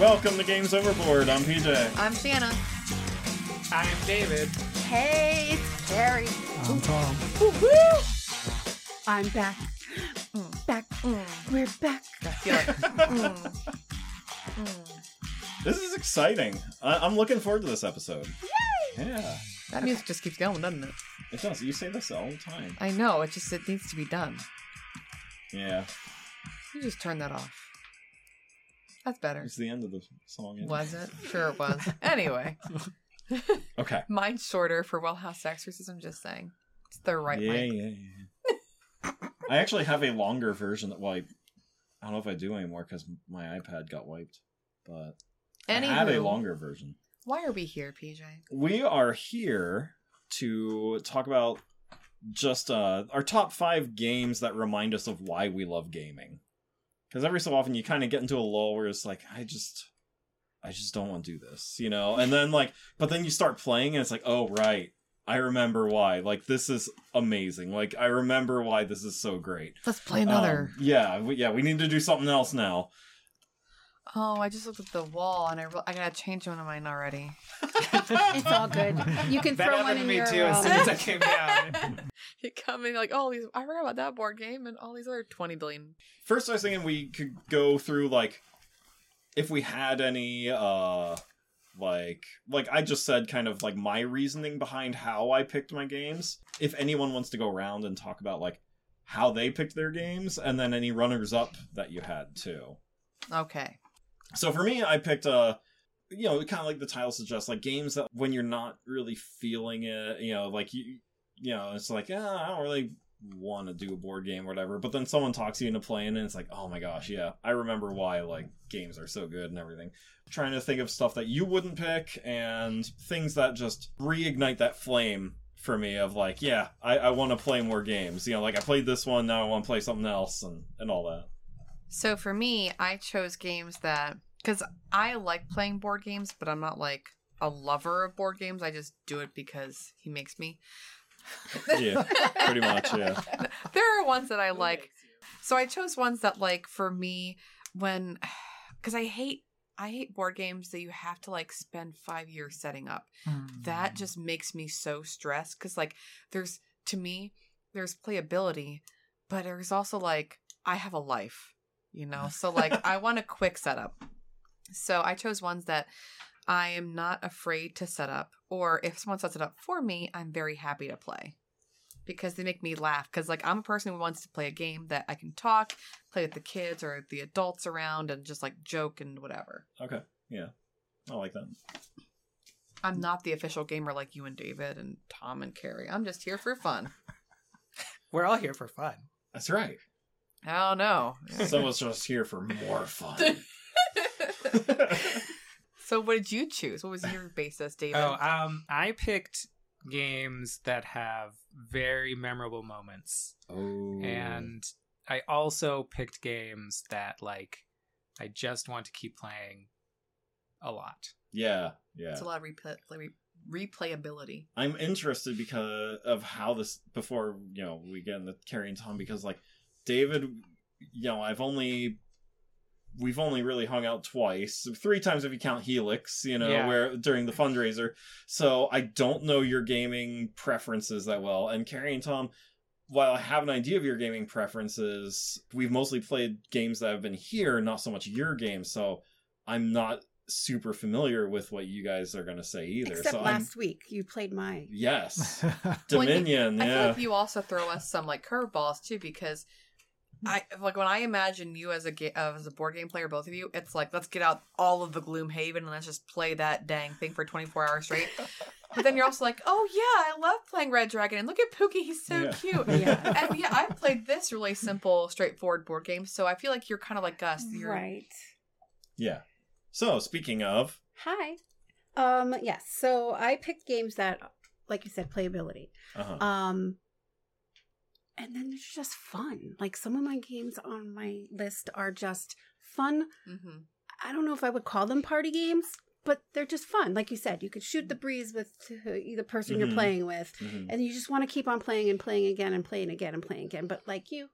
Welcome to Games Overboard. I'm PJ. I'm Shanna. I'm David. Hey, it's Carrie. I'm Tom. Woo-hoo! I'm back. Mm, back. Mm, we're back. I feel like mm, This is exciting. I- I'm looking forward to this episode. Yeah, that music just keeps going, doesn't it? it does. You say this all the time. I know. It just it needs to be done. Yeah, You just turn that off. That's better. it's the end of the song. Was it? Sure it was. Anyway, Okay. mine's shorter for Wellhouse Exorcism. Just saying, it's the right yeah, mic. yeah, yeah. I actually have a longer version that, well, I, I don't know if I do anymore because my iPad got wiped, but I have a longer version. why are we here, PJ? We are here to talk about just uh, our top five games that remind us of why we love gaming. Because every so often you kind of get into a lull where it's like, I just, I just don't want to do this, you know. And then like, but then you start playing and it's like, oh right, I remember why. Like this is amazing. Like I remember why this is so great. Let's play another. Um, yeah, we, yeah. We need to do something else now. Oh, I just looked at the wall and I re- I gotta change one of mine already. It's all good. You can That throw one happened to in me your. too as uh, soon as I came down. You come in like, oh, these I forgot about that board game and all these other twenty billion. First, I was thinking we could go through like if we had any uh like like I just said kind of like my reasoning behind how I picked my games. If anyone wants to go around and talk about like how they picked their games and then any runners up that you had too. Okay. So for me, I picked a you know, kind of like the title suggests, like games that when you're not really feeling it, you know, like you, you know, it's like, ah, I don't really want to do a board game or whatever. But then someone talks you into playing, and it's like, oh my gosh, yeah, I remember why like games are so good and everything. Trying to think of stuff that you wouldn't pick and things that just reignite that flame for me of like, yeah, I, I want to play more games. You know, like I played this one, now I want to play something else and and all that. So for me, I chose games that because I like playing board games, but I'm not like a lover of board games. I just do it because he makes me. Yeah, pretty much, yeah. there are ones that I like. So I chose ones that like for me when because I hate I hate board games that you have to like spend five years setting up. That just makes me so stressed because like there's to me there's playability, but there's also like I have a life, you know. So like I want a quick setup. So I chose ones that I am not afraid to set up, or if someone sets it up for me, I'm very happy to play because they make me laugh. Because like I'm a person who wants to play a game that I can talk, play with the kids or the adults around, and just like joke and whatever. Okay, yeah, I like that. I'm not the official gamer like you and David and Tom and Carrie. I'm just here for fun. We're all here for fun. That's right. I don't know. Someone's just here for more fun. so what did you choose? What was your basis, David? Oh, um, I picked games that have very memorable moments, oh, and I also picked games that like I just want to keep playing a lot. yeah, yeah. it's a lot of replay, re- replayability. I'm interested because of how this. Before you know, we get into Carrie and Tom because like David, you know, I've only. We've only really hung out twice, three times if you count Helix, you know, Yeah. where during the fundraiser. So I don't know your gaming preferences that well. And Carrie and Tom, while I have an idea of your gaming preferences, we've mostly played games that have been here, not so much your games. So I'm not super familiar with what you guys are going to say either. Except so I'm last week, you played my. yes, Well, you- Dominion. I feel like you also throw us some like curveballs too, because I like when I imagine you as a ga- uh, as a board game player, both of you. It's like let's get out all of the Gloomhaven and let's just play that dang thing for twenty four hours straight. But then you're also like, oh yeah, I love playing Red Dragon, and look at Pookie, he's so Yeah. cute. Yeah. And yeah, I've played this really simple, straightforward board game, so I feel like you're kind of like us. You're, Right. yeah. So speaking of, Hi. Um. Yes. So I picked games that, like you said, playability. uh-huh. Um. And then it's just fun. Like some of my games on my list are just fun. hmm I don't know if I would call them party games, but they're just fun. Like you said, you could shoot the breeze with the person Mhm. you're playing with, Mhm. and you just want to keep on playing and playing again and playing again and playing again. But like you,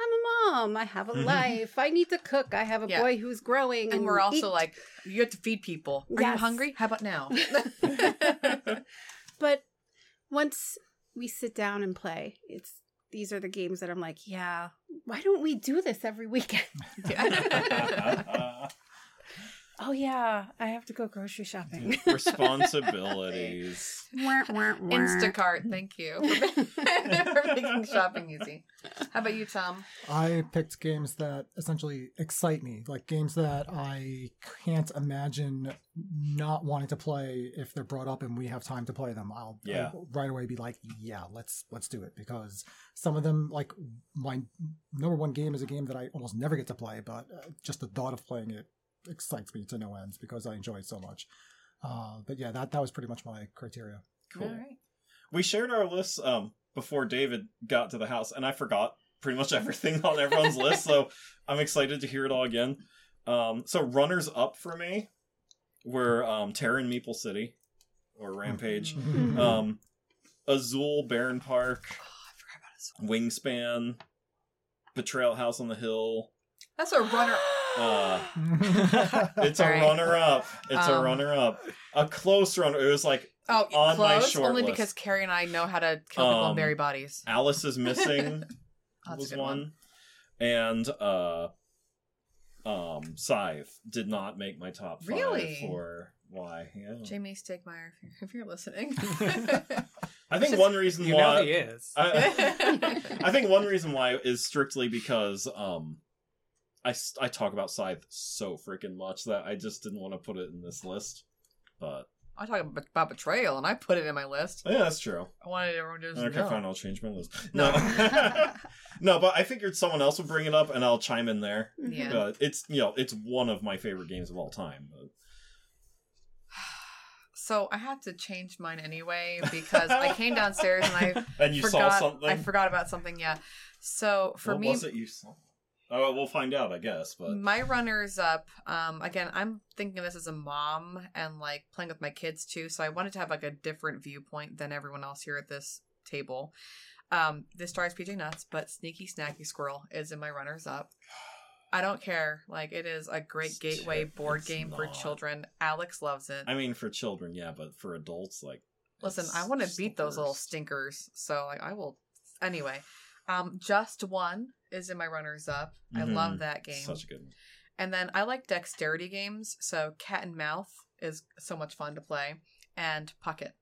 I'm a mom. I have a life. I need to cook. I have a Yeah. boy who's growing. And we're also eat. like, you have to feed people. Are you hungry? How about now? But once we sit down and play, it's these are the games that I'm like, yeah, why don't we do this every weekend? oh yeah, I have to go grocery shopping. Responsibilities. Instacart, thank you for, for making shopping easy. How about you, Tom? I picked games that essentially excite me, like games that I can't imagine not wanting to play if they're brought up and we have time to play them. I'll, Yeah. I'll right away be like, yeah, let's let's do it because some of them, like my number one game, is a game that I almost never get to play, but uh, just the thought of playing it excites me to no ends because I enjoy it so much. Uh, but yeah, that that was pretty much my criteria. Cool. All right. We shared our lists um before David got to the house, and I forgot pretty much everything on everyone's list. So I'm excited to hear it all again. Um, so runners up for me were um, Terror in Meeple City or Rampage, Mhm. um, Azul Barenpark, Oh, I forgot about this. Wingspan, Betrayal House on the Hill. That's a runner. Uh, it's a Alright. runner up. It's a Um, runner up. A close runner. It was like Oh, on my close. short Only list. because Carrie and I know how to kill people Um, and bury bodies. Alice is missing That's a was good one. one. and uh um Scythe did not make my top five Really? for why yeah. Jamey Stegmaier, if you're, if you're listening. I think one reason You why know he is. I, I think one reason why is strictly because um I, I talk about Scythe so freaking much that I just didn't want to put it in this list. But I talk about, betrayal, and I put it in my list. yeah, that's true. I wanted everyone to just Okay, know. fine, I'll change my list. No. No. no, but I figured someone else would bring it up and I'll chime in there. Yeah. Uh, it's you know, it's one of my favorite games of all time. But... So I had to change mine anyway because I came downstairs and I And you forgot. saw something. I forgot about something. Yeah. So for what me, was it you saw? Oh, we'll find out, I guess. But my runners up. Um, again, I'm thinking of this as a mom and like playing with my kids too. So I wanted to have like a different viewpoint than everyone else here at this table. Um, this stars PJ Nuts, but Sneaky Snacky Squirrel is in my runners up. I don't care. Like it is a great It's gateway board game for children. Alex loves it. I mean, for children, yeah, but for adults, like, Listen, I want to beat those little stinkers. So like I will anyway. Um Just One is in my runners up. I Mhm. love that game. Such a good one. And then I like dexterity games, so Cat and Mouth is so much fun to play, and Pucket.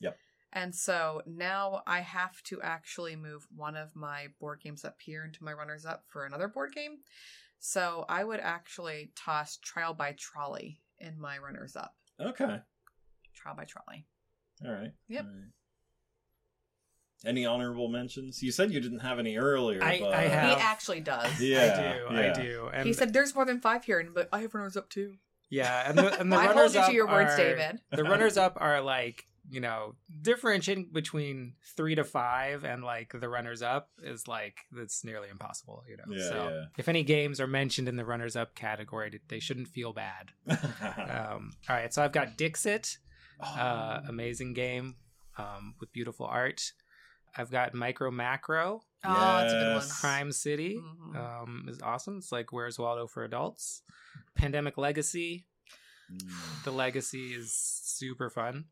Yep. And so now I have to actually move one of my board games up here into my runners up for another board game. So I would actually toss Trial by Trolley in my runners up. Okay, Trial by Trolley. all right. Yep. all right. Any honorable mentions? You said you didn't have any earlier. I- but... I have. He actually does. Yeah, I do. yeah. I do. And he said there's more than five here, and but I have runners up too. yeah, and the, and the I hold runners you to your words, are- David. The runners up are like you know differentiating between three to five, and like the runners up is like that's nearly impossible. You know. Yeah, so if any games are mentioned in the runners up category, they shouldn't feel bad. Um, all right, so I've got Dixit, Oh. uh, amazing game um, with beautiful art. I've got Micro Macro, Oh, that's a good one. Crime City Mhm. um, is awesome. It's like Where's Waldo for adults. Pandemic Legacy, Mm. the Legacy is super fun.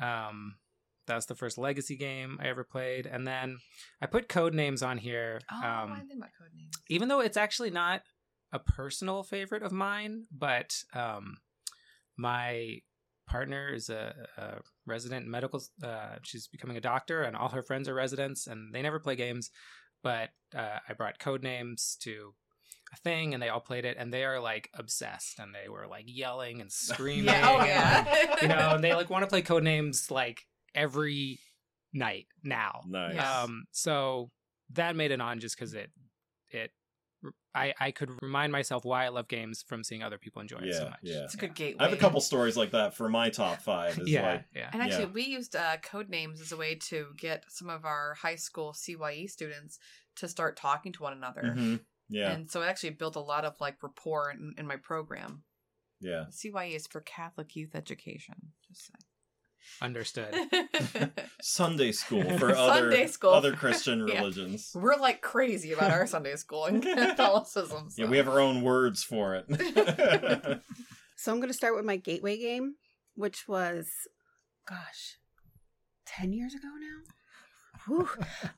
Um, that's the first Legacy game I ever played, and then I put Codenames on here. Oh, I um, didn't think about Codenames. even though it's actually not a personal favorite of mine, but um, my partner is a, a resident medical. Uh, she's becoming a doctor, and all her friends are residents, and they never play games. But uh, I brought Codenames to a thing, and they all played it, and they are like obsessed, and they were like yelling and screaming. Yeah, oh and, you know, and they like want to play Codenames like every night now. Nice. Um, so that made it on just because it, it, I, I could remind myself why I love games from seeing other people enjoy it so much. yeah. It's a good gateway. I have a couple stories like that for my top five. Is yeah, like, yeah. And actually, Yeah. we used uh, Codenames as a way to get some of our high school CYE students to start talking to one another. mhm, yeah, And so it actually built a lot of like rapport in, in my program. yeah. CYE is for Catholic Youth Education. Just saying. Understood. Sunday school for other Sunday school. other Christian Yeah. religions. We're like crazy about our Sunday school and Catholicism. Yeah, so. we have our own words for it. So I'm going to start with my gateway game, which was, gosh, 10 years ago now? Whew.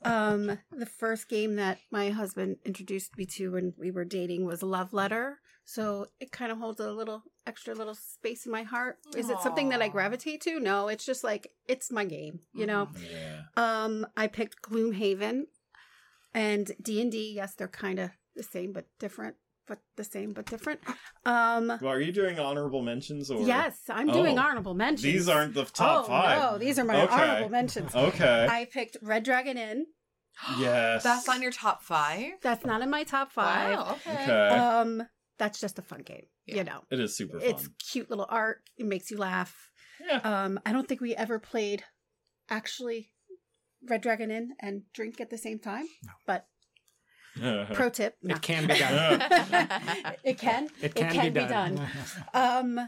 um, the first game that my husband introduced me to when we were dating was Love Letter. So it kind of holds a little extra little space in my heart. Is it something that I gravitate to? No, it's just like it's my game, you know. yeah. Um, I picked Gloomhaven and D and D. Yes, they're kind of the same but different, but the same but different. Um, Well, are you doing honorable mentions or yes, I'm doing Oh. honorable mentions. These aren't the top oh, five. No, these are my Okay. honorable mentions. Okay. I picked Red Dragon Inn. yes. That's on your top five. That's not in my top five. Wow, okay. Okay. Um, that's just a fun game. Yeah. You know, it is super fun. it's cute little art. It makes you laugh. Yeah. Um, I don't think we ever played actually Red Dragon Inn and drink at the same time. no. But pro tip, no. It can be done. it can. It can be done. Um,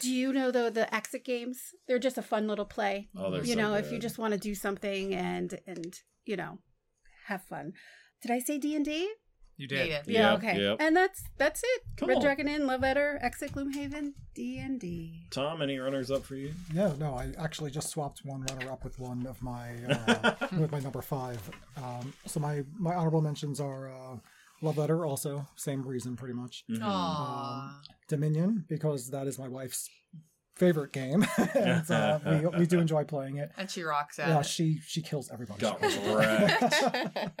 do you know though the exit games? They're just a fun little play. oh, they're you so know, if you just want to do something and and you know have fun. Did I say D and D? You You did. did. Yeah. Yep, okay. yep. And that's that's it. Cool. Red Dragon Inn, Love Letter, Exit Gloomhaven, D and D. Tom, any runners up for you? Yeah, no, I actually just swapped one runner up with one of my uh, with my number five. Um, so my my honorable mentions are uh, Love Letter, also same reason pretty much. Mhm. Aww. Dominion because that is my wife's favorite game, and uh, we we do enjoy playing it. and she rocks at Yeah, it. she she kills everybody. Got She.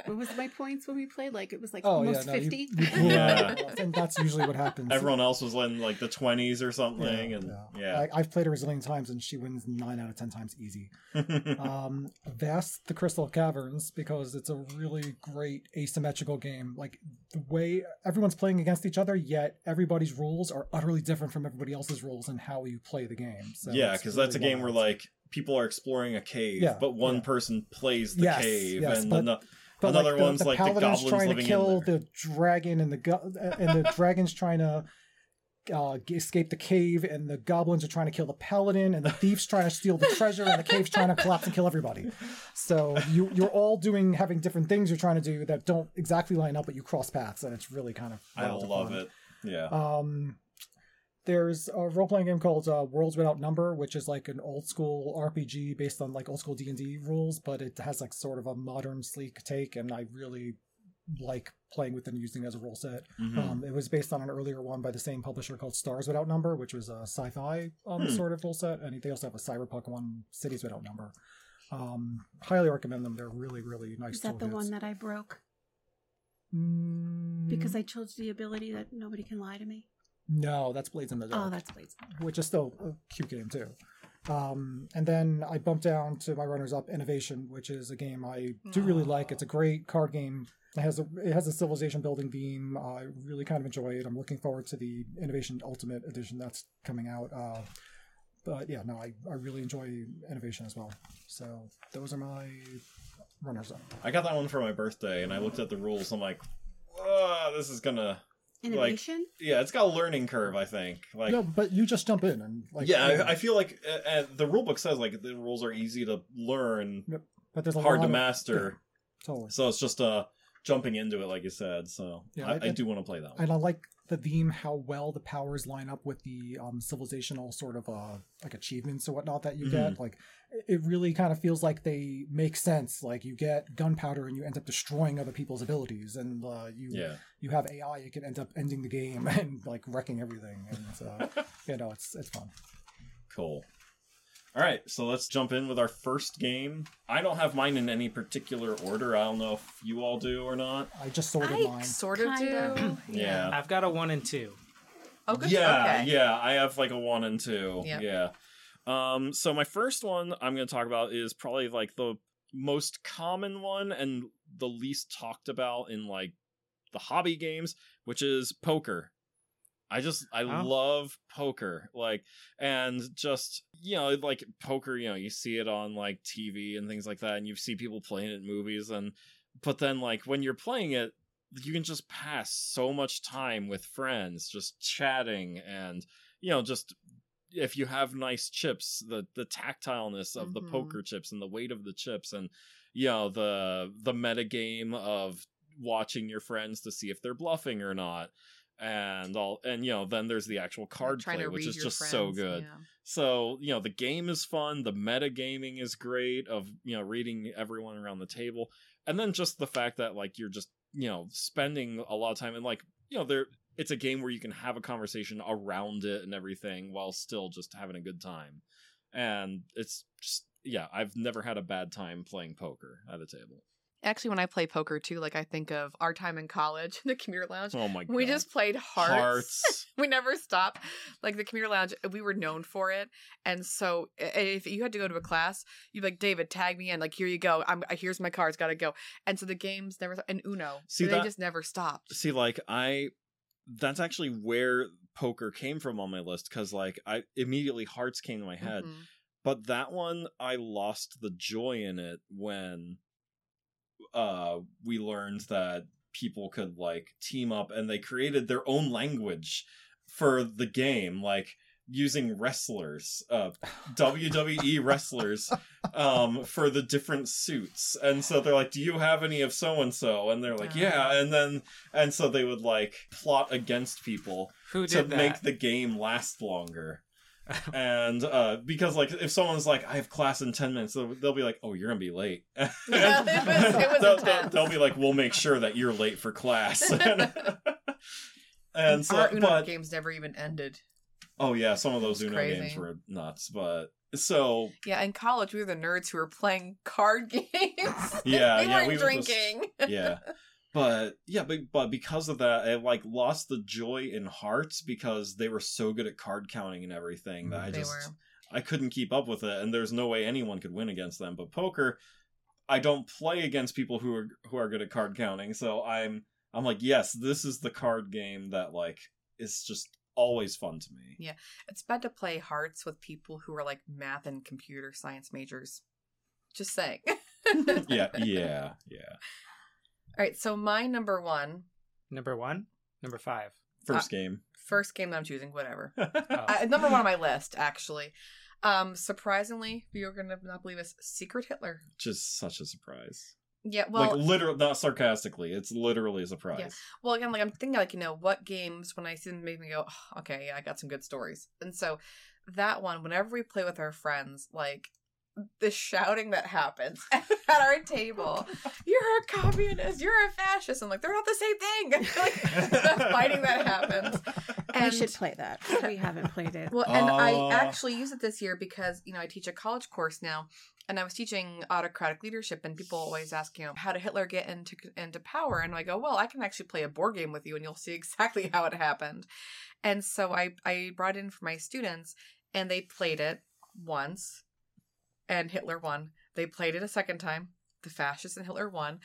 What was my points when we played? Like it was like Oh almost yeah, no, fifty. you pull Yeah. and that's usually what happens. Everyone else was in like the twenties or something, Yeah, and yeah. yeah. I, I've played her a zillion times, and she wins nine out of ten times easy. um, Vast the Crystal Caverns because it's a really great asymmetrical game. Like the way everyone's playing against each other, yet everybody's rules are utterly different from everybody else's rules and how you play the game. So yeah, because that's a really game where like people are exploring a cave, Yeah, but one yeah. person plays the Yes, cave, yes, and but- ano- But, another the, one's the like the goblins trying to kill the dragon, and the go- and the dragon's trying to. Uh, escape the cave, and the goblins are trying to kill the paladin, and the thief's trying to steal the treasure, and the cave's trying to collapse and kill everybody. So you you're all doing having different things you're trying to do that don't exactly line up, but you cross paths, and it's really kind of. I love fun. it. Yeah. Um, there's a role playing game called uh, Worlds Without Number, which is like an old school RPG based on like old school D and D rules, but it has like sort of a modern, sleek take, and I really like playing with it and using as a role set. Mhm. Um, it was based on an earlier one by the same publisher called Stars Without Number, which was a sci-fi um, Hmm. sort of rule set, and they also have a cyberpunk one, Cities Without Number. Um, highly recommend them. They're really, really nice. Is that the toolkits. one that I broke Mm, because I chose the ability that nobody can lie to me? No, that's Blades in the Dark. Oh, that's Blades. which is still a cute game too. Um, and then I bumped down to my runners up Innovation, which is a game I do really like. It's a great card game. It has a it has a civilization building theme. I really kind of enjoy it. I'm looking forward to the Innovation Ultimate Edition that's coming out. Uh, but yeah, no, I, I really enjoy Innovation as well. So those are my runners up. I got that one for my birthday, and I looked at the rules. I'm like, Whoa, this is gonna. Innovation? Yeah, it's got a learning curve. I think. Like, no, but you just jump in and like yeah, I, I feel like uh, uh, the rule book says like the rules are easy to learn, but there's a hard lot to of- master. yeah, totally. So it's just uh jumping into it, like you said. So Yeah, I, I- I do want to play that one. and I like the theme how well the powers line up with the um, civilizational sort of uh like achievements or whatnot that you get. Like it really kind of feels like they make sense. Like you get gunpowder and you end up destroying other people's abilities, and uh, you Yeah. you have AI, you can end up ending the game and like wrecking everything. And uh, you know, it's it's fun. Cool. All right, so let's jump in with our first game. I don't have mine in any particular order. I don't know if you all do or not. I just sorted I mine. sort of do. Yeah. I've got a one and two. Oh, good. Yeah, okay. yeah. I have like a one and two. Yep. Yeah. Um. So my first one I'm going to talk about is probably like the most common one and the least talked about in like the hobby games, which is poker. I just I Oh. love poker. Like and just you know like poker. You know you see it on like TV and things like that, and you see people playing it in movies and but then like when you're playing it you can just pass so much time with friends just chatting and you know just if you have nice chips, the the tactileness of the Mhm. poker chips and the weight of the chips, and you know the the meta game of watching your friends to see if they're bluffing or not, and all, and you know then there's the actual card play, which is just so good. yeah. So, you know, the game is fun, the meta gaming is great of, you know, reading everyone around the table. And then just the fact that like you're just, you know, spending a lot of time and like, you know, there it's a game where you can have a conversation around it and everything while still just having a good time. And it's just yeah, I've never had a bad time playing poker at a table. Actually, when I play poker too, like I think of our time in college, the commuter lounge. Oh my god. We just played hearts. hearts. we never stopped. Like the commuter lounge, we were known for it. And so if you had to go to a class, you'd be like, David, tag me in. Like, here you go. I'm here's my cards, gotta go. And so the games never and Uno. See, they that- just never stopped. See, like I, that's actually where poker came from on my list because like I immediately hearts came to my head. Mhm. but that one I lost the joy in it when uh we learned that people could like team up and they created their own language for the game like using wrestlers uh WWE wrestlers um for the different suits and so they're like do you have any of so and so and they're like yeah Ah. and then and so they would like plot against people Who to did that? make the game last longer and uh because like if someone's like i have class in 10 minutes they'll, they'll be like oh you're gonna be late Yeah, it was- it was they'll, they'll, they'll be like we'll make sure that you're late for class and so our Uno but games never even ended. oh yeah some of those uno crazy. games were nuts but so Yeah, in college we were the nerds who were playing card games. Yeah, we yeah, weren't we were just- drinking. yeah but yeah but, but because of that i like lost the joy in hearts because they were so good at card counting and everything that i They just were. I couldn't keep up with it, and there's no way anyone could win against them. But poker, I don't play against people who are who are good at card counting, so I'm I'm like, yes, this is the card game that like is just always fun to me. Yeah. It's bad to play hearts with people who are like math and computer science majors. Just saying. yeah, yeah, yeah. All right, so my number one, Number one, number five. First game. first game that I'm choosing, whatever. Oh. Uh, number one on my list, actually. Um, surprisingly, you're gonna not believe this. Secret Hitler. just such a surprise. Yeah, well, like literally, not sarcastically. It's literally a surprise. Yeah. well, again, like I'm thinking, like you know, what games when I see them make me go, "Oh, okay, yeah, I got some good stories. And so that one, whenever we play with our friends, like the shouting that happens at our table, oh, "You're a communist! You're a fascist!" I'm like, they're not the same thing. like the fighting that happens. And we should play that. We haven't played it. Well, and I Oh. actually use it this year because you know I teach a college course now, and I was teaching autocratic leadership, and people always ask, you know, how did Hitler get into into power? And I go, well, I can actually play a board game with you, and you'll see exactly how it happened. And so I I brought in for my students, and they played it once, and Hitler won. They played it a second time. The fascists and Hitler won.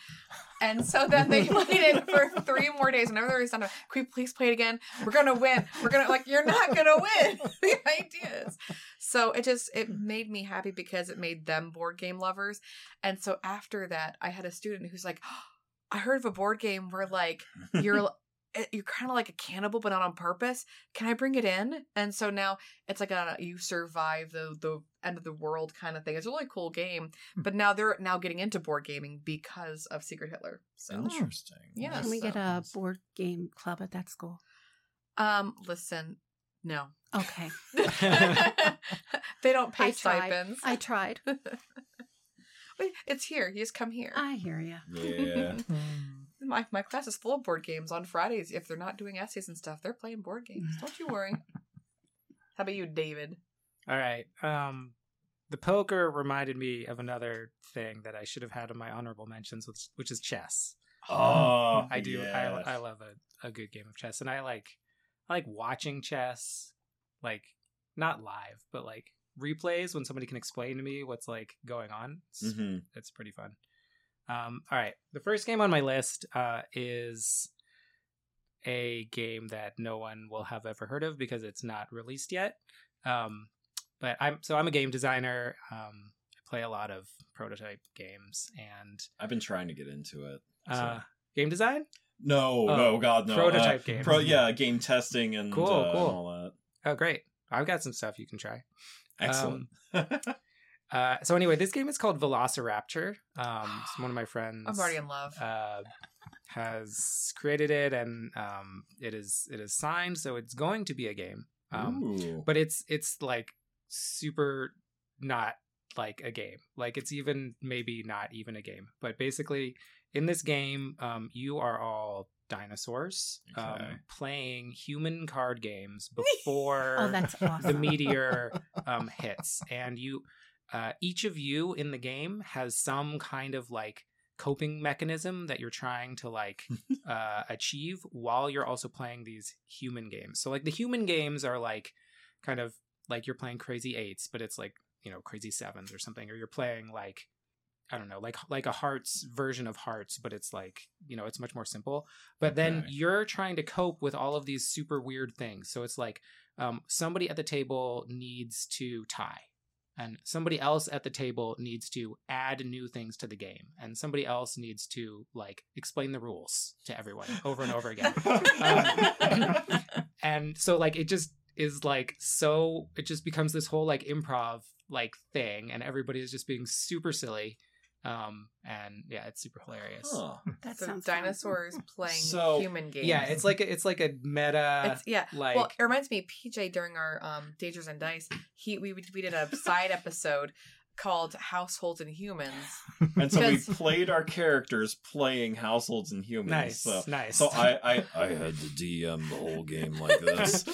And so then they played it for three more days. Whenever they were done, can we please play it again? We're gonna win. We're gonna like you're not gonna win. the ideas. So it just it hmm. made me happy because it made them board game lovers. And so after that, I had a student who's like, I heard of a board game where like you're Eh, you're kind of like a cannibal but not on purpose. Can I bring it in? And so now it's like a you survive the the end of the world kind of thing. It's a really cool game. Hmm. But now they're now getting into board gaming because of Secret Hitler. So Interesting. Yeah, Can we get a board game club at that school? um listen, no. Okay. they don't pay I tried. stipends. I tried. Wait, it's here. You just come here. I hear you. Yeah. Hmm. My my class is full of board games on Fridays. If they're not doing essays and stuff, they're playing board games. Don't you worry. How about you, David? All right. Um, the poker reminded me of another thing that I should have had in my honorable mentions, which, which is chess. Oh, I do. yes. I, I love a, a good game of chess, and I like I like watching chess, like not live, but like replays when somebody can explain to me what's like going on. It's, Mhm. it's pretty fun. Um, all right, the first game on my list uh, is a game that no one will have ever heard of because it's not released yet. Um, but I'm so I'm a game designer. Um, I play a lot of prototype games and I've been trying to get into it. so- uh, game design. No, Oh, no, God, no. prototype uh, games. Pro, yeah, game testing and Cool, uh, cool. and all that. Oh, great. I've got some stuff you can try. Excellent. Uh, so anyway, this game is called Velociraptor. Um, it's one of my friends. I'm already in love. uh, has created it, and um, it is it is signed, so it's going to be a game. Um, but it's it's like super not like a game. Like it's even maybe not even a game. But basically, in this game, um, you are all dinosaurs Okay. um, playing human card games before Oh, that's awesome. the meteor um, hits, and you, uh, each of you in the game has some kind of like coping mechanism that you're trying to like uh, achieve while you're also playing these human games. So like the human games are like kind of like you're playing Crazy Eights, but it's like you know Crazy Sevens or something, or you're playing like I don't know, like like a Hearts version of Hearts, but it's like you know it's much more simple. But then you're trying to cope with all of these super weird things. So it's like um, somebody at the table needs to tie and somebody else at the table needs to add new things to the game. And somebody else needs to like explain the rules to everyone over and over again. Um, and so like it just is like so it just becomes this whole like improv like thing. And everybody is just being super silly um and yeah it's super hilarious Huh. That so sounds fun. dinosaurs playing So- human games. yeah it's like a, it's like a meta It's, yeah. like well, it reminds me, PJ during our um Dangers and Dice, he we we did a side episode called Households and Humans. and so we played our characters playing households and humans. nice So, nice so I, I I had to DM the whole game like this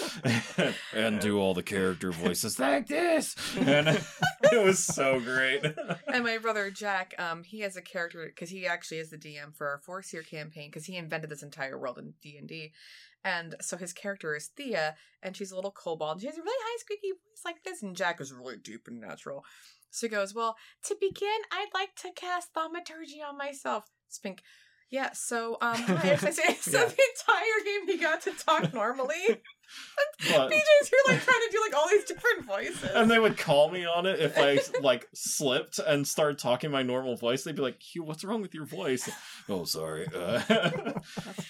and do all the character voices like this, and it was so great. and my brother Jack, um, he has a character because he actually is the DM for our Force Year campaign because he invented this entire world in D and D. And so his character is Thea, and she's a little kobold. And she has a really high squeaky voice like this, and Jack is really deep and natural. So he goes, "Well, to begin, I'd like to cast thaumaturgy on myself." Spink. Yeah, so um, hi, as I say, so Yeah. the entire game he got to talk normally. But- PJ's here like trying to do like all these different voices. and they would call me on it if I like slipped and started talking my normal voice. They'd be like, "Hugh, what's wrong with your voice?" oh, sorry. Uh,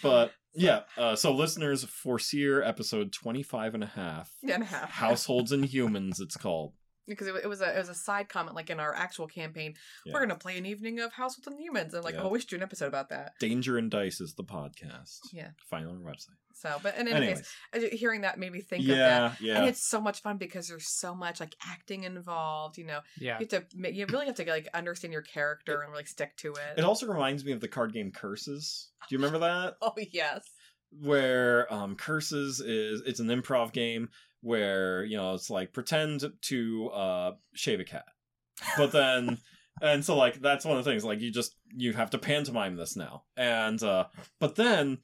but yeah, uh, so listeners, Foreseer episode 25 and a half. and a half. Households and Humans, it's called. Because it, it was a it was a side comment like in our actual campaign Yeah. we're gonna play an evening of house with the humans and like Yeah. oh we should do an episode about that Danger and Dice is the podcast. yeah Find on our website. so but in any Anyways, case uh, hearing that made me think of that yeah, and it's so much fun because there's so much like acting involved you know yeah you have to you really have to like understand your character and like stick to it It also reminds me of the card game Curses. Do you remember that? oh yes where um curses is it's an improv game where you know it's like pretend to uh shave a cat. But then and so like that's one of the things like you just you have to pantomime this now. And uh but then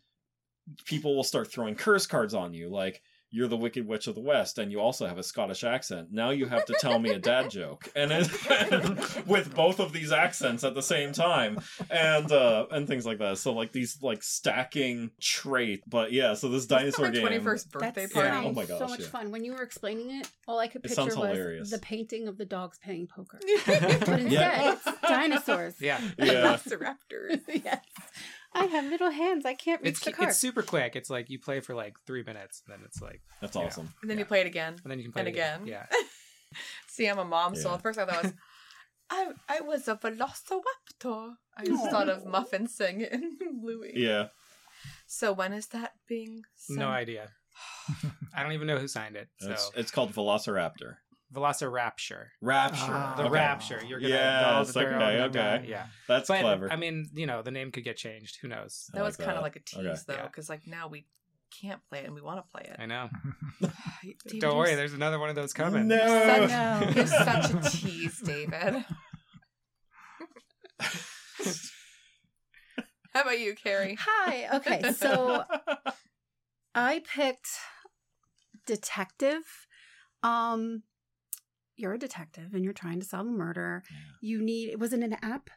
people will start throwing curse cards on you like you're the wicked witch of the west and you also have a scottish accent now you have to tell me a dad joke and it, with both of these accents at the same time and uh and things like that so like these like stacking trait but yeah so this dinosaur my game 21st birthday party Yeah, oh my my so much yeah. fun. When you were explaining it, all I could picture was hilarious. the painting of the dogs playing poker. but But instead, Yeah. it's dinosaurs. yeah yeah velociraptors yes. I have little hands. I can't reach it's the card. it's super quick it's like you play for like three minutes and then it's like that's Yeah. awesome and then Yeah. you play it again and then you can play and it again. again yeah see i'm a mom so Yeah. at first i thought was I, I was a velociraptor. I just thought of Muffin singing in Bluey. yeah So when is that being sent? no idea i don't even know who signed it so it's, it's called velociraptor velocirapture rapture Ah. the Okay. rapture you're gonna Yes, they're okay, okay. die. yeah that's but clever i mean you know the name could get changed who knows I That like was kind of like a tease Okay. though, Yeah. because like now we can't play it and we want to play it. i know David, don't worry there's another one of those coming No. Such, No. You're such a tease, David. How about you, Carrie? Hi. Okay, so I picked detective. Um, you're a detective and you're trying to solve a murder. You need. It wasn't an app.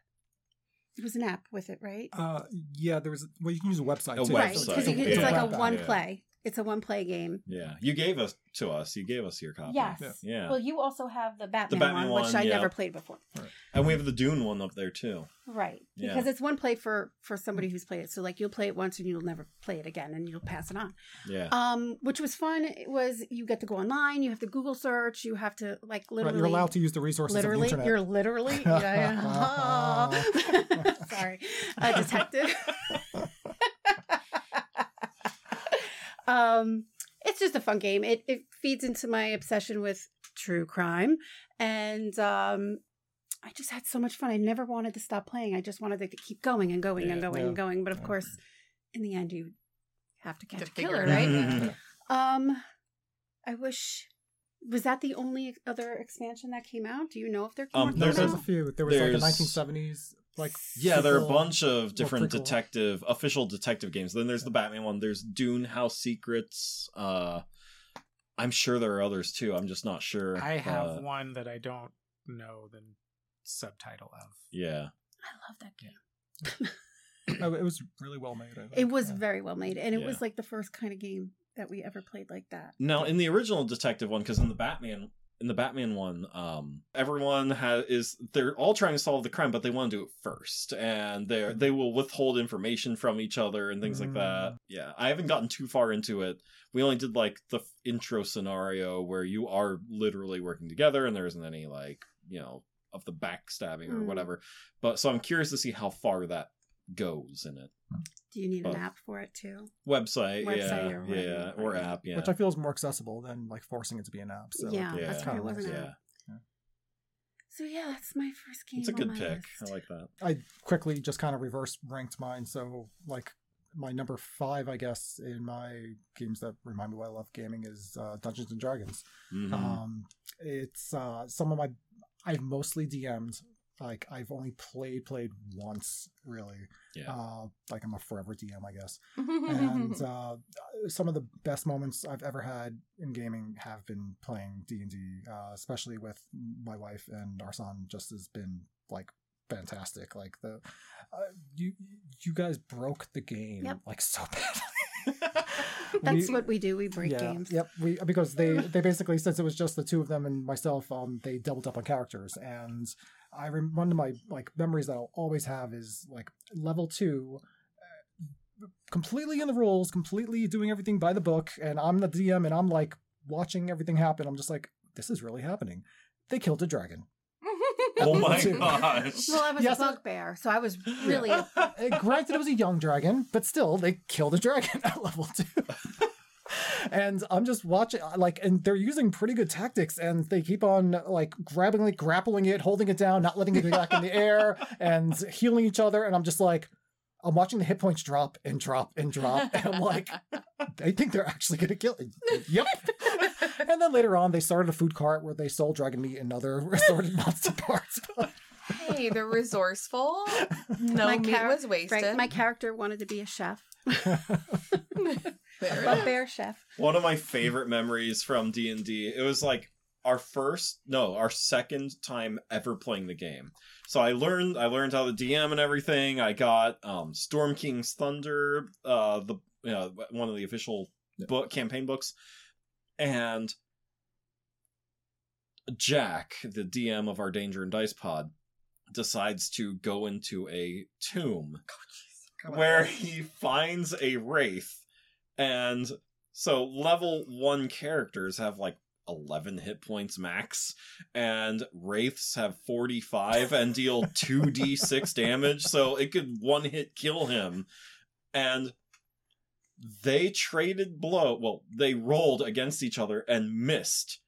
It was an app with it, right? Uh, yeah, there was. Well, you can use a website. A too. right, website, because yeah. it's like a one Yeah. play. It's a one play game. Yeah, you gave us to us. You gave us your copy. Yes. Yeah. Yeah. Well, you also have the Batman, Batman one, which I yeah. never played before. and we have the Dune one up there too. Right. Yeah. Because it's one play for for somebody who's played it. So like you'll play it once and you'll never play it again and you'll pass it on. Yeah. Um, which was fun. It was you get to go online, you have to Google search, you have to like Right, literally you're allowed to use the resources literally of the internet. you're literally yeah, yeah. sorry a detective um it's just a fun game. It it feeds into my obsession with true crime. And um i just had so much fun. I never wanted to stop playing. I just wanted to keep going and going and Yeah. going and going. But of Yeah. course in the end you have to catch To a killer it right? Um i wish was that the only other expansion that came out? Do you know if there came Um, out there's there's a- a few. There was like there's- a 1970s, like Yeah, there are a bunch of different prequel. detective, official detective games. Then there's the Batman one. There's Dune House Secrets. Uh, I'm sure there are others too. I'm just not sure. I have Uh, one that I don't know the subtitle of. Yeah. i love that game Oh, it was really well made. I think. It was Yeah. very well made, and it Yeah. was like the first kind of game that we ever played like that. Now, in the original detective one, because in the Batman, in the Batman one, um, everyone has is they're all trying to solve the crime, but they want to do it first, and they they will withhold information from each other and things like that. Yeah, I haven't gotten too far into it. We only did like the f- intro scenario where you are literally working together, and there isn't any like you know of the backstabbing or Mm. whatever. But so I'm curious to see how far that goes in it. Do you need an app for it too? Website, Website yeah, or whatever, yeah, or right. app, yeah. Which I feel is more accessible than like forcing it to be an app. So yeah, yeah. that's right. It Kinda wasn't. yeah. Yeah. So yeah, that's my first game. It's a on good my pick. list. I like that. I quickly just kind of reverse ranked mine. So like my number five, I guess, in my games that remind me why I love gaming is uh, Dungeons and Dragons. Mhm. Um, it's uh, some of my I've mostly DM'd. Like I've only played played once really. yeah. Uh, like I'm a forever DM, I guess. and uh, some of the best moments I've ever had in gaming have been playing D and D, uh, especially with my wife and our son. Just has been like fantastic. Like the uh, you you guys broke the game Yep. like so badly. That's We- what we do. We break yeah, games. Yep. We because they they basically since it was just the two of them and myself, um, they doubled up on characters, and I rem- one of my like memories that I'll always have is like level two. uh, Completely in the rules, completely doing everything by the book, and I'm the DM, and I'm like watching everything happen. I'm just like, this is really happening. They killed a dragon. oh my gosh. Well, I was Yes, a I- bugbear, so I was really. Granted, it was a young dragon, but still, they killed a dragon at level two. And I'm just watching, like, and they're using pretty good tactics, and they keep on like grabbing, like, grappling it, holding it down, not letting it go back in the air, and healing each other. And I'm just like, I'm watching the hit points drop and drop and drop, and I'm like, I think they're actually gonna kill it. Yep. and then later on, they started a food cart where they sold dragon meat and other assorted monster parts. hey, they're resourceful. No My meat char- was wasted. Right, my character wanted to be a chef, There a it is. bugbear chef. One of my favorite memories from D and D. It was like our first, no, our second time ever playing the game. So I learned, I learned how to DM and everything. I got um, Storm King's Thunder, uh, the you know, one of the official book campaign books, and Jack, the DM of our Danger and Dice Pod, decides to go into a tomb where he finds a wraith and so level 1 characters have like 11 hit points max and wraiths have 45 and deal 2d6 damage so it could one hit kill him. And they traded blow well they rolled against each other and missed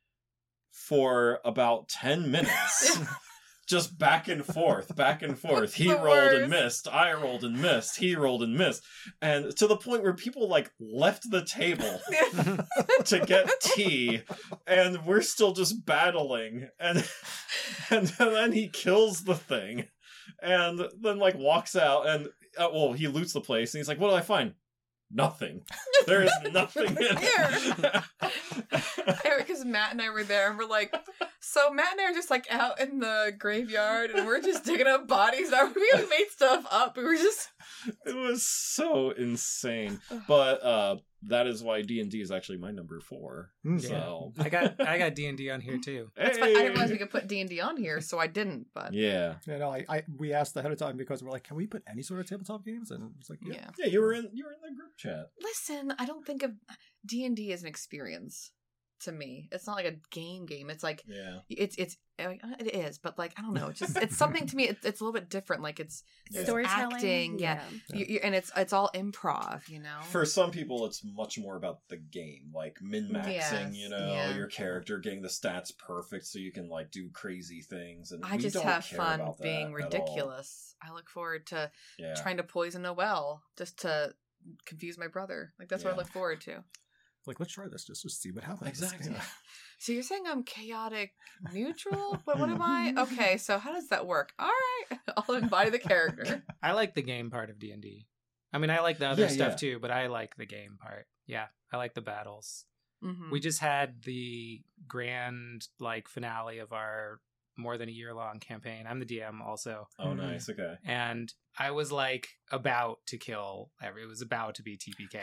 for about 10 minutes just back and forth, back and forth. He rolled and missed. I rolled and missed. He rolled and missed. And to the point where people like left the table to get tea, and we're still just battling. And and then he kills the thing, and then like walks out and uh, well, he loots the place, and he's like, "What did I find?" Nothing. There is nothing in it. Because Matt and I were there and we're like, So Matt and I are just like out in the graveyard, and we're just digging up bodies. We made stuff up. We were just it was so insane. But uh that is why D and D is actually my number four. Mm, Yeah. So I got I got D and D on here too. that's fine. I didn't realize we could put D and D on here, so I didn't. But Yeah. You know, I, I we asked ahead of time because we're like, can we put any sort of tabletop games? And it's like, yeah. yeah. Yeah, you were in you were in the group chat. Listen, I don't think of D and D as an experience to me. It's not like a game game. It's like Yeah. it's it's uh, it is, but like I don't know. It's just it's something to me. It's, it's a little bit different. Like it's there's Storytelling. acting, yeah. You, you, and it's it's all improv. You know. For some people, it's much more about the game, like min maxing. Yes, you know, yeah. your character getting the stats perfect so you can like do crazy things. And I we just don't have fun being ridiculous. I look forward to Yeah. trying to poison a well just to confuse my brother. Like that's what I look forward to. Like, let's try this just to see what happens. Exactly. Yeah. So you're saying I'm chaotic neutral? But what am I? Okay, so how does that work? All right, I'll embody the character. I like the game part of D and D. I mean, I like the other Yeah, stuff yeah. too, but I like the game part. Yeah, I like the battles. Mhm. We just had the grand like finale of our more than a year long campaign. I'm the DM also, Oh, Mhm. nice. Okay. and I was like about to kill. Every, it was about to be TPK.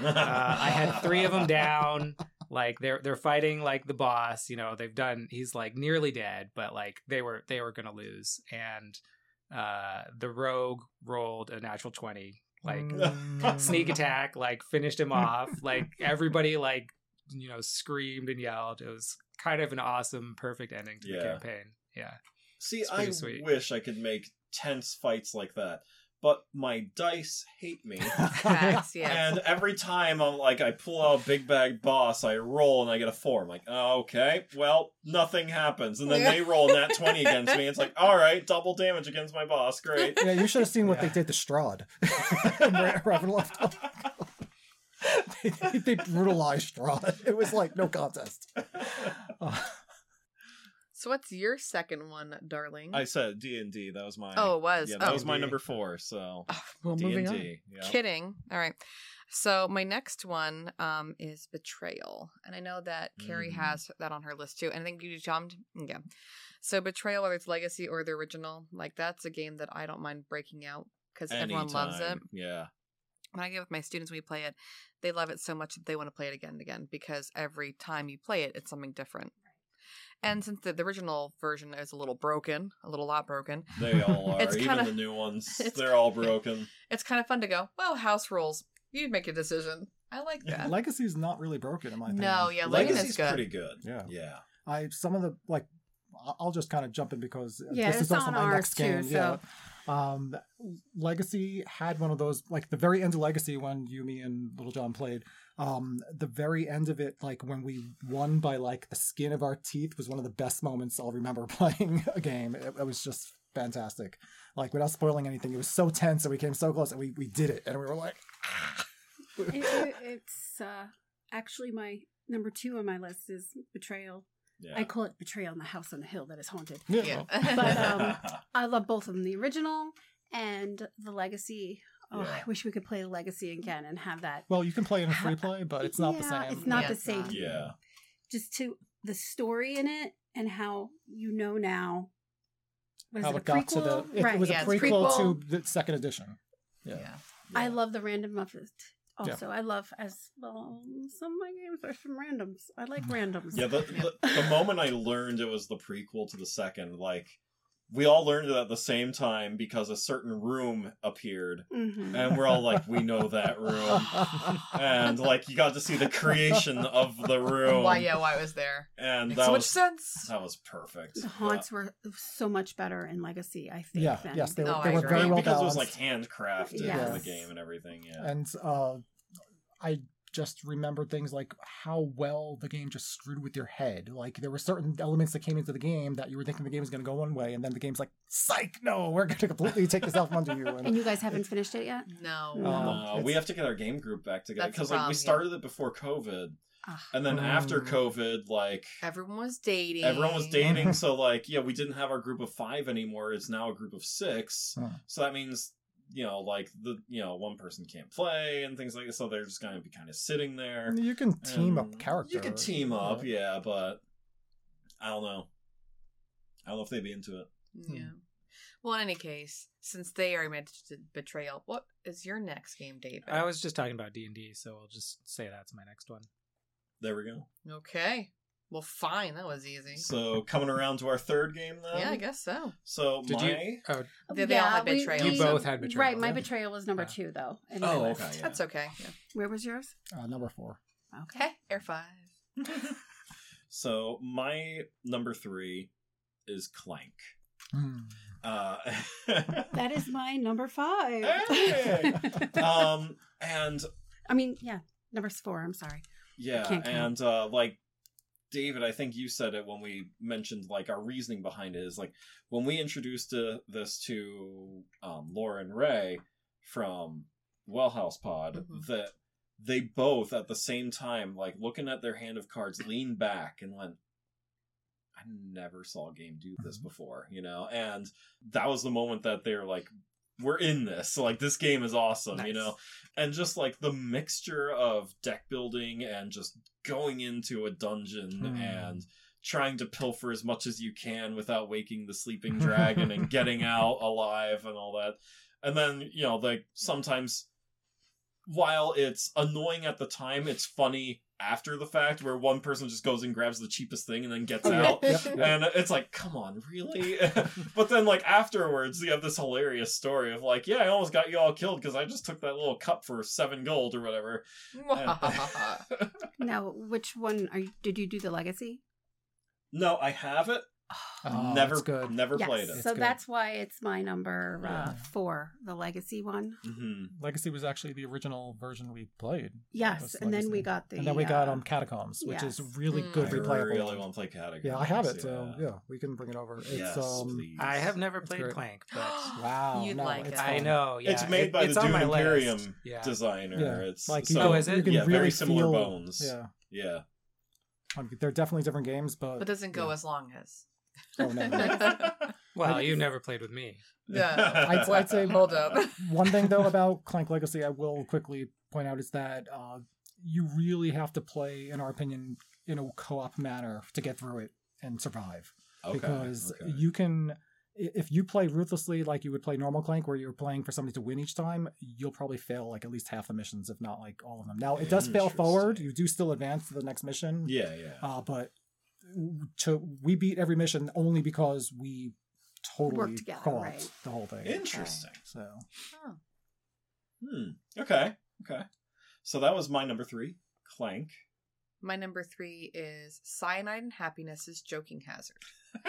Uh, I had three of them down. Like they're they're fighting like the boss. You know, they've done. He's like nearly dead, but like they were they were gonna lose, and uh the rogue rolled a natural twenty. Like Mm. sneak attack, like finished him off. Like everybody like you know screamed and yelled. It was kind of an awesome, perfect ending to the campaign. Yeah. See, I sweet. wish I could make tense fights like that, but my dice hate me. Facts, yes. And every time I'm like, I pull out a big bag boss, I roll and I get a four. I'm like, oh, okay, well, nothing happens. And then they roll that 20 against me. It's like, all right, double damage against my boss. Great. Yeah, you should have seen what Yeah. they did to Strahd. in Ra- Ravenloft. they, they, they brutalized Strahd. It was like no contest. Uh, so what's your second one, darling? I said D and D. That was my. oh, it was. yeah, that oh. was my D&D. number four. So Oh, well, D moving and on. D. Yeah. Kidding. All right. So my next one um, is Betrayal, and I know that Carrie Mm. has that on her list too. And I think you jumped. Yeah. So Betrayal, whether it's Legacy or the original, like that's a game that I don't mind breaking out because everyone loves it. Yeah. When I get with my students, we play it, they love it so much that they want to play it again and again because every time you play it, it's something different. And since the, the original version is a little broken, a little lot broken, They all are. It's Even kinda- the new ones. They're all broken. it's kind of fun to go, well, house rules. You'd make a decision. I like that. Legacy is not really broken in my opinion. no, yeah, Legacy Legacy's is good. pretty good. Yeah. Yeah. I some of the like I- I'll just kind of jump in because Yeah, this is also on my ours next too, game. Yeah. so- Um, Legacy had one of those like the very end of Legacy when Yumi and Little John played. Um, the very end of it, like when we won by like the skin of our teeth, was one of the best moments I'll remember playing a game. It, it was just fantastic. Like without spoiling anything, it was so tense and we came so close and we we did it and we were like. It- it- it's uh, actually my number two on my list is Betrayal. Yeah. I call it Betrayal in the House on the Hill that is haunted. Yeah. But, um, I love both of them, the original and the Legacy. Oh, Yeah. I wish we could play Legacy again and have that. Well, you can play in a free play, but it's not the Yeah, same. It's not Yeah, the it's same. not. yeah. Just to the story in it and how you know now. What is How it, a it got to the prequel? it, right. it was Yeah, a prequel, prequel. to the second edition. yeah. Yeah. I love the random of it. Also, I love as well. Some of my games are some randoms. I like mm. randoms. Yeah, the, the, the moment I learned it was the prequel to the second, like, we all learned it at the same time because a certain room appeared, Mhm. and we're all like, we know that room. And, like, you got to see the creation of the room. Why? Yeah, why it was there? And Makes that so was, much sense. that was perfect. the haunts were so much better in Legacy. I think. Yeah, than- yes, they were, No, they were very well because balanced. it was, like, handcrafted in the game and everything, yeah. and uh, I just remembered things like how well the game just screwed with your head. Like there were certain elements that came into the game that you were thinking the game was going to go one way, and then the game's like, "Psych, no, we're going to completely take this out from under you." And And, you guys haven't finished it yet. No. No. Uh, we have to get our game group back together because like we problem, yeah. started it before COVID, and then after Mm. COVID, like Everyone was dating. everyone was dating so like yeah we didn't have our group of five anymore it's now a group of six Huh. so that means you know like the you know one person can't play and things like that so they're just going to be kind of sitting there you can team up characters. you could team up yeah but i don't know I don't know if they'd be into it. Hmm. Yeah. Well, in any case, since they are mentioned betrayal, what is your next game, David? I was just talking about D and D, so I'll just say that's my next one. There we go. Okay. Well, fine. That was easy. So coming around to our third game then. yeah, I guess so. So Did my you? Oh, They- they all had we- betrayal. You we- both had betrayal, Right, my yeah. betrayal was number Yeah. two, though. in my Oh, list. okay. Yeah. That's okay. Yeah. Where was yours? Uh, number four. Okay. Okay. Air five. So my number three is Clank. Hmm. Uh, That is my number five. Hey! um, and I mean, yeah, number four. I'm sorry. yeah, Can't count. and uh, like David, I think you said it when we mentioned like our reasoning behind it is like when we introduced uh, this to um, Laura and Ray from Wellhouse Pod Mhm. that they both at the same time like looking at their hand of cards leaned back and went I never saw a game do this before, you know? And that was the moment that they're like, we're in this. Like, this game is awesome, you know? And just like the mixture of deck building and just going into a dungeon Hmm. and trying to pilfer as much as you can without waking the sleeping dragon and getting out alive and all that. And then, you know, like sometimes while it's annoying at the time, it's funny after the fact where one person just goes and grabs the cheapest thing and then gets out. Yep, yep. And it's like, come on, really? but then, like, afterwards, you have this hilarious story of, like, yeah, I almost got you all killed because I just took that little cup for seven gold or whatever. Now, which one are you? Did you do the legacy? no, I have it. Oh, never, that's good. never yes. played it. So good. that's why it's my number uh, Yeah. four, the legacy one. hmm Legacy was actually the original version we played. Yes, was and then we got the. and then we got uh, um Catacombs, which is really Mm. good I replayable. really want to play Catacombs. Yeah, I have it, so yeah, we can bring it over. It's Yes, um please. I have never played great. Clank, but wow, You'd no, like it. I know. Yeah, it's made it- by it's the on Dune Imperium. Yeah. designer. Yeah, It's like so, you, Oh, is it? you can yeah, really very similar bones. Yeah, Yeah. I mean, they're definitely different games, but but doesn't go as long as. Oh no, no. Well, you never played with me. Yeah. I'd, I'd say Hold up. one thing though about Clank Legacy, I will quickly point out is that uh, you really have to play, in our opinion, in a co-op manner to get through it and survive. Okay, because okay. you can, if you play ruthlessly like you would play normal Clank, where you're playing for somebody to win each time, you'll probably fail like at least half the missions, if not like all of them. Now it does fail forward; you do still advance to the next mission. Yeah, yeah. Uh, but to we beat every mission only because we totally Worked together, co-opted right. the whole thing. Interesting. So Oh. Hmm. Okay. Okay. So that was my number three, Clank. My number three is Cyanide and Happiness is Joking Hazard.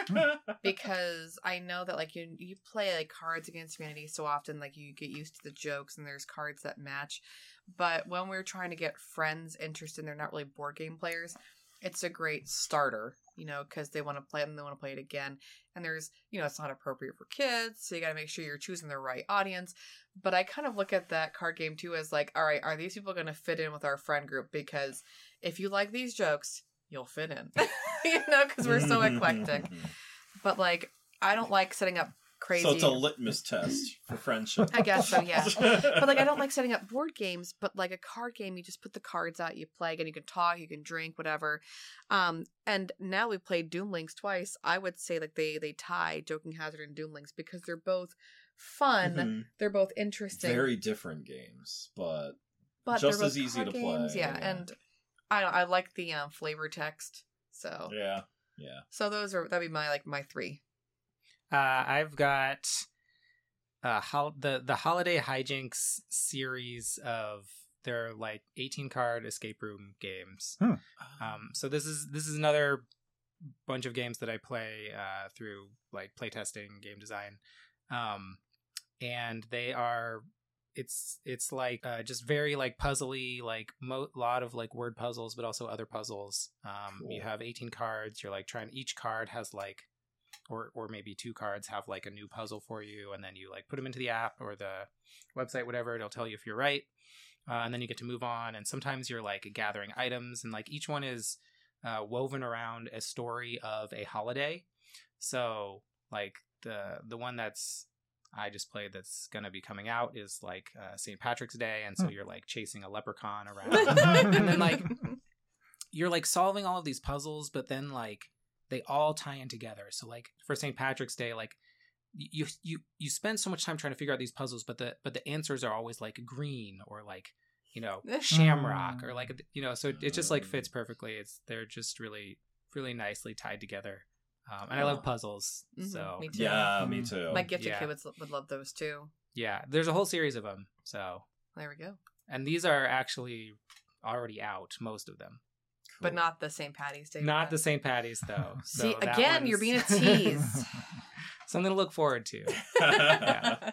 because I know that like you you play like Cards Against Humanity so often, like you get used to the jokes and there's cards that match. But when we're trying to get friends interested, and they're not really board game players. It's a great starter, you know, because they want to play it and they want to play it again. And there's, you know, it's not appropriate for kids, so you got to make sure you're choosing the right audience. But I kind of look at that card game too as like, all right, are these people going to fit in with our friend group? Because if you like these jokes, you'll fit in, you know, because we're so mm-hmm. eclectic. Mm-hmm. But like, I don't like setting up crazy. So it's a litmus test for friendship. I guess so, yeah. but like, I don't like setting up board games. But like a card game, you just put the cards out, you play and you can talk, you can drink, whatever. Um, and now we played Doomlings twice. I would say like they they tie Joking Hazard and Doomlings because they're both fun. Mhm. They're both interesting. Very different games, but but just as easy to games, play, Yeah, yeah. and I I like the um, flavor text. So yeah, yeah. so those are that'd be my like my three. Uh, I've got uh, hol- the the holiday hijinks series of their like 18 card escape room games. Hmm. Um, so this is this is another bunch of games that I play uh, through like playtesting, game design, um, and they are it's it's like uh, just very like puzzly, like mo- lot of like word puzzles, but also other puzzles. Um, You have 18 cards. You're like trying. Each card has like or or maybe two cards have like a new puzzle for you and then you like put them into the app or the website whatever it'll tell you if you're right uh, and then you get to move on and sometimes you're like gathering items and like each one is uh, woven around a story of a holiday so like the the one that's I just played that's gonna be coming out is like uh, St. Patrick's Day, and so Hmm. you're like chasing a leprechaun around, and then like you're like solving all of these puzzles, but then like they all tie in together. So like for St. Patrick's Day, like you you you spend so much time trying to figure out these puzzles, but the but the answers are always like green or like you know shamrock or like you know so it just like fits perfectly. It's they're just really really nicely tied together. Um, and I love puzzles, Mhm, so me too. Yeah, me Mhm. too. My gifted Yeah. kid would, would love those too. yeah, there's a whole series of them. So There we go. and these are actually already out, most of them. But not the St. Patty's Day. Not one. the St. Patty's though. See, So that again, you're being a tease. Something to look forward to. Yeah.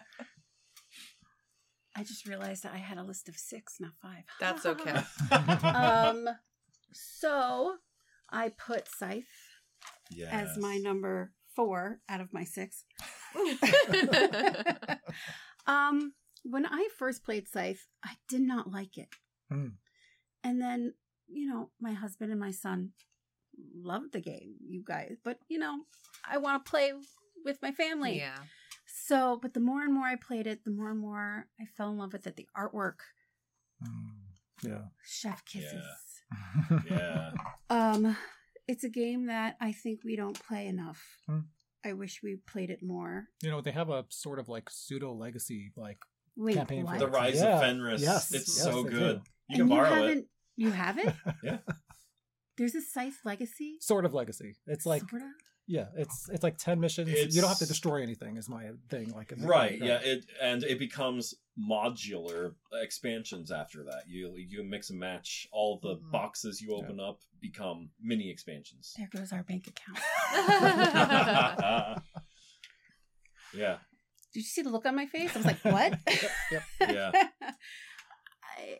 I just realized that I had a list of six, not five. That's okay. um, so I put Scythe yes. as my number four out of my six. um, when I first played Scythe, I did not like it. Hmm. And then, you know, my husband and my son love the game, you guys. But, you know, I want to play with my family. yeah. So, but the more and more I played it, the more and more I fell in love with it. The artwork, Mm, yeah. chef kisses. Yeah. Um, it's a game that I think we don't play enough. Hmm. I wish we played it more. You know, they have a sort of like pseudo legacy, like Wait, Campaign for? The Rise Yeah. of Fenris. Yes. It's Yes, so good. do. You and can you borrow haven't, it. You have it? Yeah. There's a Scythe Legacy. sort of legacy. It's like Sorta? yeah, it's it's like ten missions. It's- You don't have to destroy anything. Is my thing. Like in the- Right, yeah, it and it becomes modular expansions after that. You you mix and match all the Mhm. boxes you open up become mini expansions. There goes our bank account. yeah, Did you see the look on my face? I was like, what? yep. yeah. I,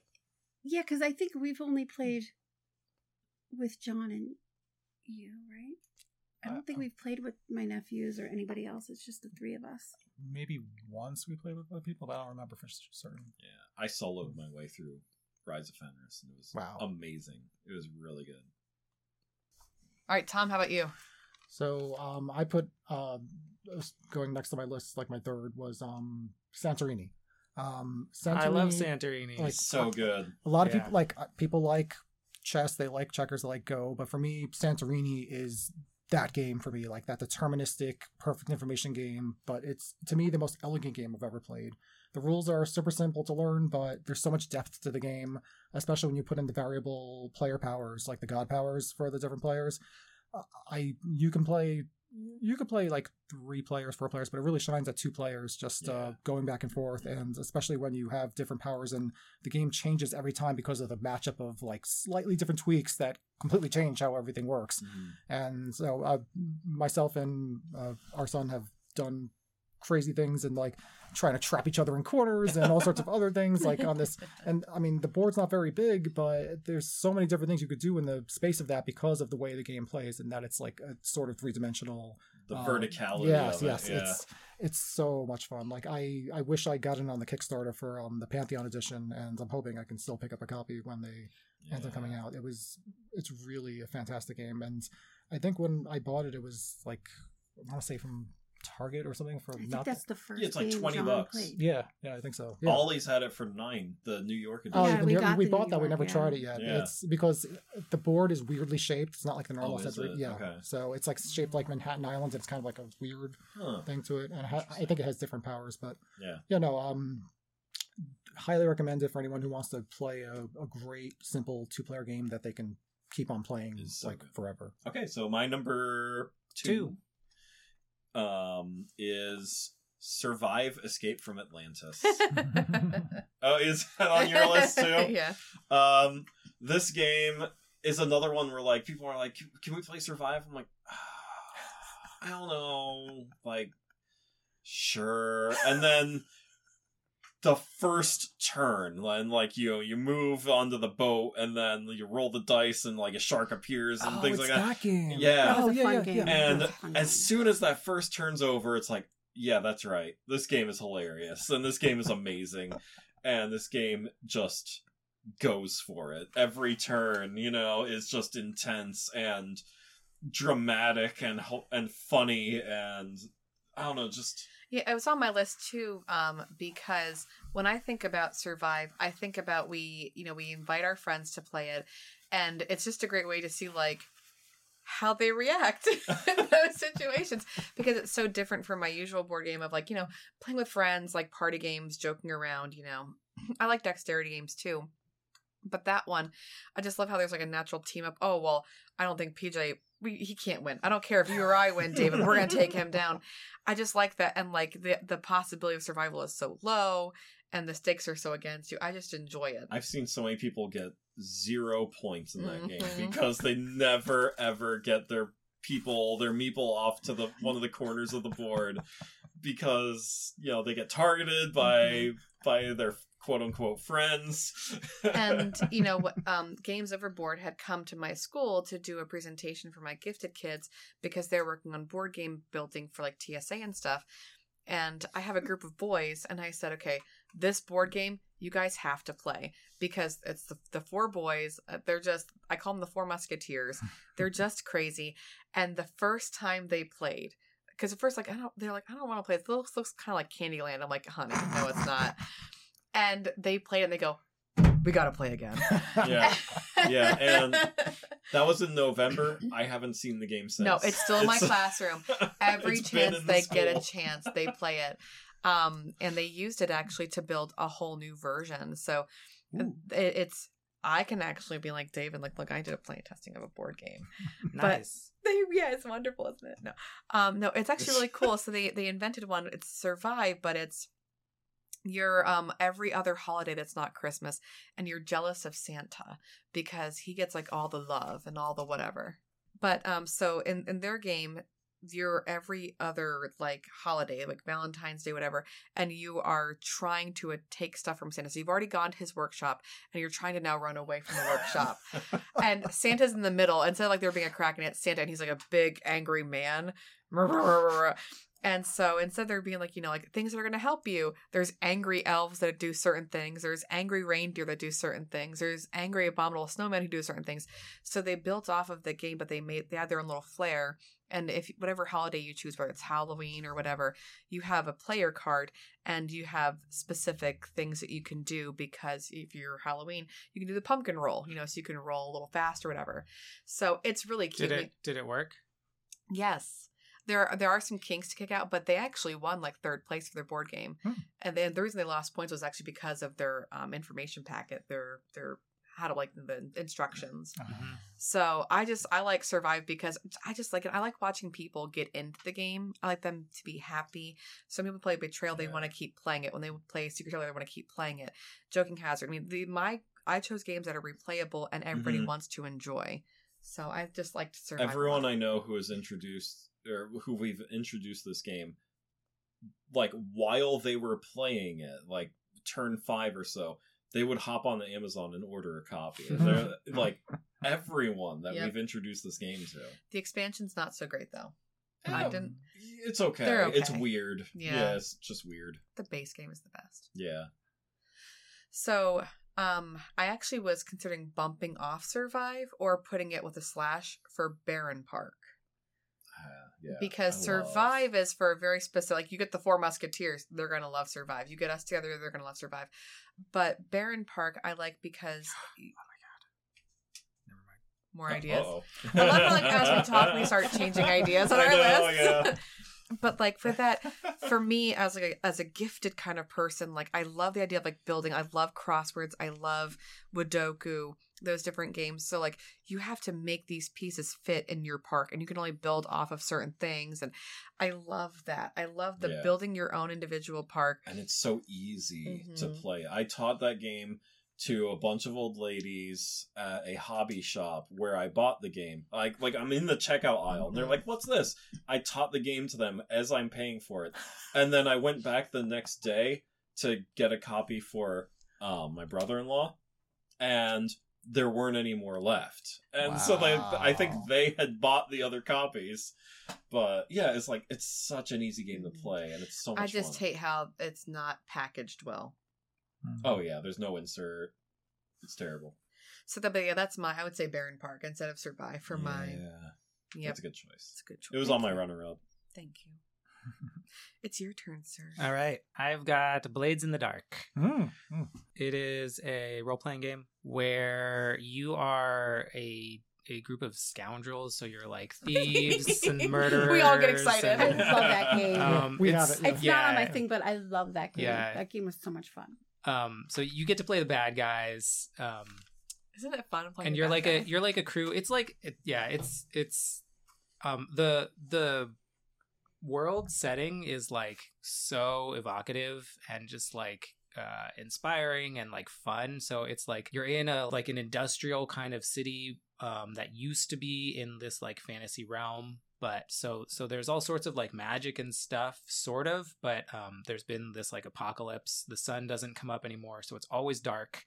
yeah, because I think we've only played with John and you, right? I don't think Uh, we've played with my nephews or anybody else. It's just the three of us. Maybe once we played with other people, but I don't remember for certain. Yeah, I soloed my way through Rise of Fenris, and it was Wow. amazing. It was really good. All right, Tom, how about you? So um, I put um, going next to my list, like my third was um, Santorini. Um, Santorini. I love Santorini. Like, It's so good. A lot of Yeah. people like uh, people like chess, they like checkers, they like Go, but for me, Santorini is that game for me, like that deterministic, perfect information game. But it's to me the most elegant game I've ever played. The rules are super simple to learn, but there's so much depth to the game, especially when you put in the variable player powers, like the god powers for the different players. Uh, I you can play you could play like three players, four players, but it really shines at two players, just uh, going back and forth, and especially when you have different powers and the game changes every time because of the matchup of like slightly different tweaks that completely change how everything works. And so uh, myself and uh, our son have done crazy things and like trying to trap each other in corners and all sorts of other things like on this and i mean the board's not very big but there's so many different things you could do in the space of that because of the way the game plays and that it's like a sort of three-dimensional The um, verticality. yes of it, yes yeah. it's it's so much fun like i i wish i got in on the kickstarter for um the pantheon edition and i'm hoping i can still pick up a copy when they ends up coming out it was it's really a fantastic game and i think when i bought it it was like i want to say from target or something for I think not that's the first it's like game 20 John bucks. played. yeah yeah i think so yeah. Ollie's had it for nine. The New York edition. Oh, Yeah, the we New- got we the bought New that. We York, never yeah. tried it yet. Yeah. It's because the board is weirdly shaped. It's not like the normal Oh, is sensory. it? Yeah. Okay. So it's like shaped like Manhattan Island. It's kind of like a weird Huh. thing to it, and it ha- I think it has different powers. But Yeah. yeah, no. Um, highly recommend it for anyone who wants to play a, a great, simple two-player game that they can keep on playing It's so like good. forever. Okay, so my number two, um is Survive Escape from Atlantis. oh, is that on your list too? yeah. Um, this game is another one where like people are like, "Can, can we play Survive?" I'm like, "Ah, I don't know, like, sure. And then the first turn, and like you know, you move onto the boat, and then you roll the dice, and like a shark appears and oh, things it's like that. game. Yeah. That Oh, yeah, yeah, game. yeah. And That was a fun as game. soon as that first turns over, it's like, yeah, that's right. This game is hilarious, and this game is amazing, and this game just goes for it. Every turn, you know, is just intense and dramatic and and funny, and I don't know, just Yeah, it was on my list too, um, because when I think about Survive, I think about we, you know, we invite our friends to play it, and it's just a great way to see like how they react in those situations because it's so different from my usual board game of like you know playing with friends like party games joking around you know. I like dexterity games too but that one i just love how there's like a natural team up oh well i don't think pj we, he can't win. I don't care if you or i win david we're gonna take him down. I just like that and like the the possibility of survival is so low and the stakes are so against you. I just enjoy it. I've seen so many people get zero points in that game Mhm. because they never ever get their people, their meeple off to the one of the corners of the board because you know they get targeted by by their quote unquote friends. and you know um games overboard had come to my school to do a presentation for my gifted kids because they're working on board game building for like tsa and stuff. And i have a group of boys and i said okay this board game you guys have to play because it's the, the four boys uh, they're just i call them the four musketeers. They're just crazy. And the first time they played because at first like i don't they're like i don't want to play this. Looks, looks kind of like candyland. I'm like honey no it's not and they played and they go we gotta play again yeah, Yeah, and that was in November. I haven't seen the game since. no it's still in my classroom every chance in the they get a chance they play it um and they used it actually to build a whole new version so it, it's i can actually be like david like look i did a play testing of a board game nice. They, yeah, it's wonderful, isn't it? No, um, no, it's actually really cool. So they they invented one. It's Survive, but it's your um every other holiday that's not Christmas, and you're jealous of Santa because he gets like all the love and all the whatever. But um, so in in their game, you're every other like holiday, like Valentine's Day, whatever, and you are trying to uh, take stuff from Santa. So you've already gone to his workshop, and you're trying to now run away from the workshop and Santa's in the middle. Instead of like there being a crack in it, Santa, and he's like a big angry man. And so instead they're being like, you know, like things that are going to help you, there's angry elves that do certain things. There's angry reindeer that do certain things. There's angry abominable snowmen who do certain things. So they built off of the game, but they made, they had their own little flair. And if whatever holiday you choose, whether it's Halloween or whatever, you have a player card and you have specific things that you can do because if you're Halloween, you can do the pumpkin roll, you know, so you can roll a little fast or whatever. So it's really cute. Did it did it work? Yes. There are, there are some kinks to kick out, but they actually won like third place for their board game. Hmm. And then the reason they lost points was actually because of their um, information packet, their their how to like the instructions. Mm-hmm. So I just I like Survive because I just like it. I like watching people get into the game. I like them to be happy. Some people play Betrayal, they Yeah. want to keep playing it. When they play Secret Hitler, they want to keep playing it. Joking Hazard. I mean, the my I chose games that are replayable and everybody Mhm. wants to enjoy. So I just like to survive. Everyone. I know who has introduced or who we've introduced this game, like while they were playing it, like turn five or so, they would hop on the Amazon and order a copy. They're like everyone that Yep. we've introduced this game to. the expansion's not so great though. Yeah, I didn't. It's okay. They're It's weird. Yeah. yeah, it's just weird. The base game is the best. Yeah. So, um, I actually was considering bumping off Survive or putting it with a slash for Barenpark. Uh, yeah. because I love- Survive is for a very specific. Like you get the Four Musketeers, they're gonna love Survive. You get us together, they're gonna love Survive. But Barenpark, I like because Never mind. more ideas. Uh-oh. I love how like as we talk, we start changing ideas on I our know, list. yeah. but like for that, for me as like a, as a gifted kind of person, like I love the idea of like building. I love crosswords. I love Wadoku. Those different games. So like you have to make these pieces fit in your park, and you can only build off of certain things. And I love that. I love the Yeah. building your own individual park. and it's so easy to Mhm. play. I taught that game to a bunch of old ladies at a hobby shop where I bought the game. Like like I'm in the checkout aisle. And they're like, "What's this?" I taught the game to them as I'm paying for it. And then I went back the next day to get a copy for um, my brother-in-law and there weren't any more left. And so they I think they had bought the other copies. But yeah, it's like it's such an easy game to play and it's so much I just fun. hate how it's not packaged well. Oh yeah, there's no insert. It's terrible. So that, but yeah, that's my. I would say Barenpark instead of Survive for my. Yeah, Yep, that's a good choice. it's a good choice. It was on my runner-up. Thank you. it's your turn, sir. All right, I've got Blades in the Dark. Mm, mm. It is a role playing game where you are a a group of scoundrels. So you're like thieves and murderers. We all get and- excited. I love that game. Um, We have it's- it, yeah. It's not on my thing, but I love that game. Yeah. That game was so much fun. Um, so you get to play the bad guys. Um, Isn't it fun playing? and you're bad like guy? a you're like a crew. It's like it, yeah, it's it's um the the world setting is like so evocative and just like uh inspiring and like fun so it's like you're in a like an industrial kind of city um that used to be in this like fantasy realm but so so there's all sorts of like magic and stuff sort of but um there's been this like apocalypse the sun doesn't come up anymore so it's always dark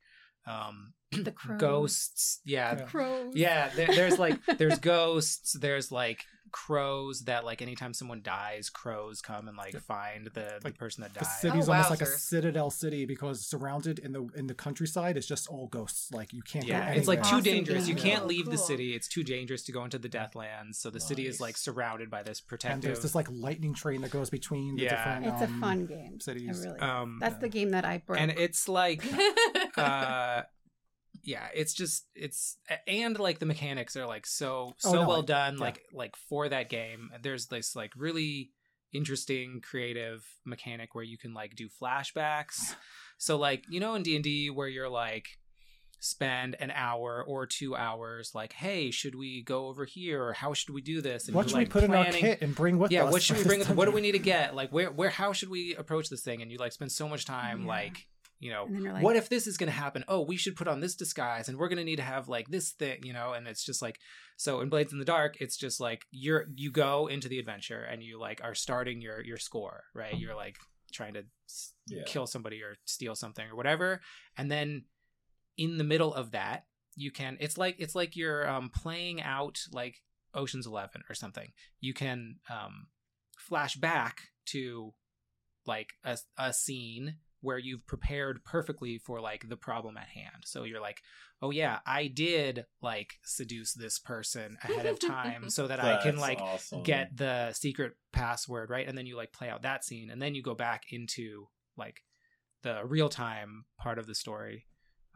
um The crows. ghosts yeah Yeah. Crows. yeah there, there's like there's ghosts there's like crows that like anytime someone dies crows come and like find the, the Like, person that died. The died city's Oh, almost like a citadel city because surrounded in the in the countryside is just all ghosts. Like you can't. yeah go it's like too Awesome dangerous you can't Oh, leave the city it's too dangerous to go into the deathlands so the city is like surrounded by this And there's this like lightning train that goes between the Yeah. different. It's a um, fun game. cities. I really. um That's the game that I broke. and it's like uh yeah it's just it's and like the mechanics are like so oh, so Oh, no, well I- done yeah. like like for that game there's this like really interesting creative mechanic where you can like do flashbacks so like you know in d&d where you're like spend an hour or two hours like hey should we go over here or how should we do this and What should like, we put in our kit and bring with yeah us? what should we bring with what do we need to get like where where how should we approach this thing and you like spend so much time Yeah. like you know And then you're like- what if this is going to happen? Oh we should put on this disguise and we're going to need to have like this thing you know and it's just like so in blades in the dark it's just like you're you go into the adventure and you like are starting your your score right? You're like trying to Yeah. kill somebody or steal something or whatever and then in the middle of that you can it's like it's like you're um playing out like oceans 11 or something. You can um flash back to like a, a scene where you've prepared perfectly for like the problem at hand so you're like oh yeah i did like seduce this person ahead of time so that i can like awesome. get the secret password right and then you like play out that scene and then you go back into like the real time part of the story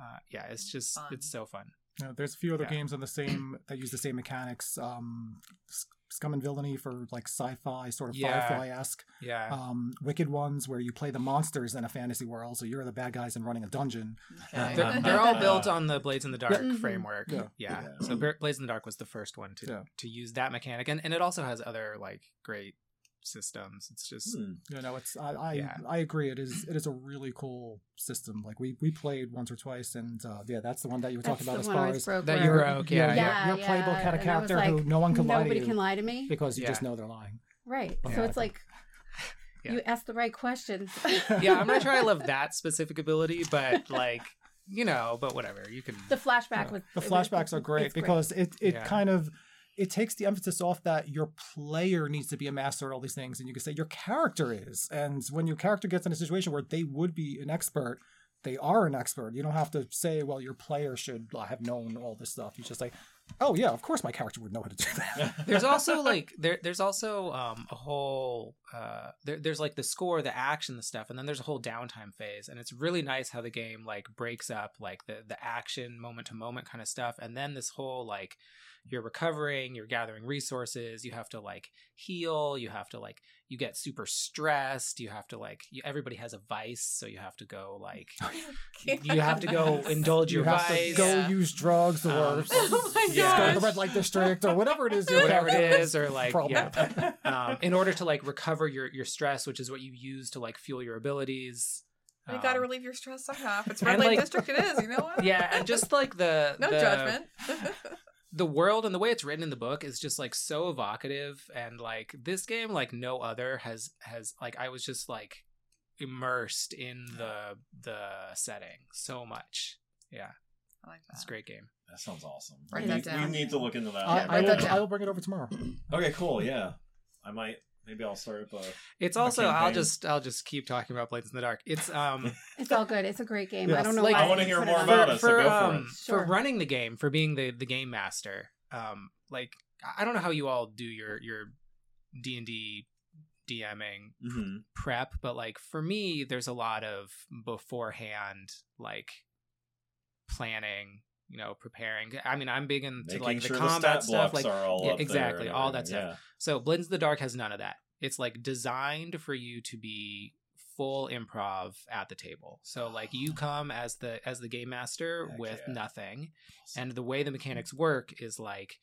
uh yeah it's just Fun. it's so fun You there's a few other Yeah. games on the same that use the same mechanics. Um, S- Scum and Villainy for like sci-fi sort of Yeah. Firefly-esque. yeah Um, Wicked Ones where you play the monsters in a fantasy world, so you're the bad guys and running a dungeon. Okay. they're, they're all built on the blades in the dark Yeah. Mhm. framework yeah, Yeah. Yeah. so blades in the dark was the first one to Yeah. to use that mechanic and, and it also has other like great systems it's just Hmm. You know, it's I I, Yeah. I agree. It is it is a really cool system. Like we we played once or twice, and uh, yeah, that's the one that you were That's talking about as far as that you broke yeah, Yeah, yeah. your playbook had a and I was character who no one can lie to Nobody can lie to me. because you Yeah. just know they're lying. Right. Yeah. So it's like Yeah. you ask the right questions. yeah i'm not sure i love that specific ability but like you know but whatever you can the flashback Yeah. was the it was- flashbacks are great it's because it it Yeah. kind of it takes the emphasis off that your player needs to be a master at all these things and you can say your character is. And when your character gets in a situation where they would be an expert they are an expert. You don't have to say well your player should have known all this stuff. You just say oh yeah of course my character would know how to do that. There's also like there there's also um a whole uh there, there's like the score the action the stuff and then there's a whole downtime phase and it's really nice how the game like breaks up like the the action moment to moment kind of stuff and then this whole like you're recovering you're gathering resources you have to like heal you have to like you get super stressed you have to like you, everybody has a vice so you have to go like you have to go indulge you your have vice to go Yeah. use drugs or Um, Oh my Yeah. go to the red light district or whatever it is your whatever it character is or like problem. yeah um, in order to like recover your your stress, which is what you use to like fuel your abilities. You gotta Um, relieve your stress somehow. If it's red light like- district, it is. You know what? yeah, and just like the no the, judgment. The world and the way it's written in the book is just like so evocative, and like this game, like no other, has has like I was just like immersed in the the setting so much. Yeah, I like that. it's a great game. That sounds awesome. Write we, that need, down. we need to look into that. I, Yeah, I, write will, that down. I will bring it over tomorrow okay, cool. Yeah, I might. Maybe I'll start up a. It's also I'll just I'll just keep talking about Blades in the Dark. It's um It's all good. It's a great game. I don't know Like- why I wanna hear more about it. so go for it. for running the game for being the the game master um like i don't know how you all do your your d&d dming hmm prep but like for me there's a lot of beforehand like planning you know, preparing. I mean, I'm big into Making like the sure combat stat stuff, like all yeah, exactly, all that stuff. So Blades in the Dark has none of that. It's like designed for you to be full improv at the table. So like you come as the as the game master Heck with yeah. nothing. And the way the mechanics work is like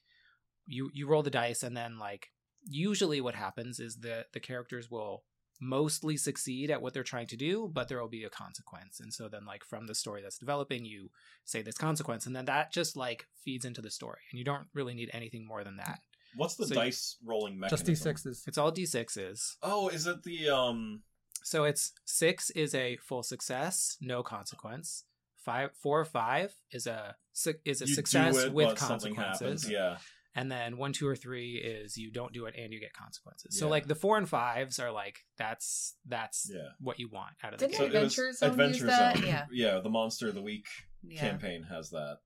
you you roll the dice and then like usually what happens is the the characters will mostly succeed at what they're trying to do, but there will be a consequence. And so then like from the story that's developing, you say this consequence and then that just like feeds into the story. And you don't really need anything more than that. What's the So- dice rolling Just d6s. It's all d6s. Oh, is it the um? So it's six is a full success, no consequence. Five, four, or five is a su- is a you success it, with consequences. happens. Yeah. And then one, two, or three is you don't do it and you get consequences. So Yeah. like the four and fives are like that's that's Yeah. what you want out of the Didn't game. So it was Adventure Zone use Adventure that? Zone. Yeah. Yeah, the Monster of the Week Yeah. campaign has that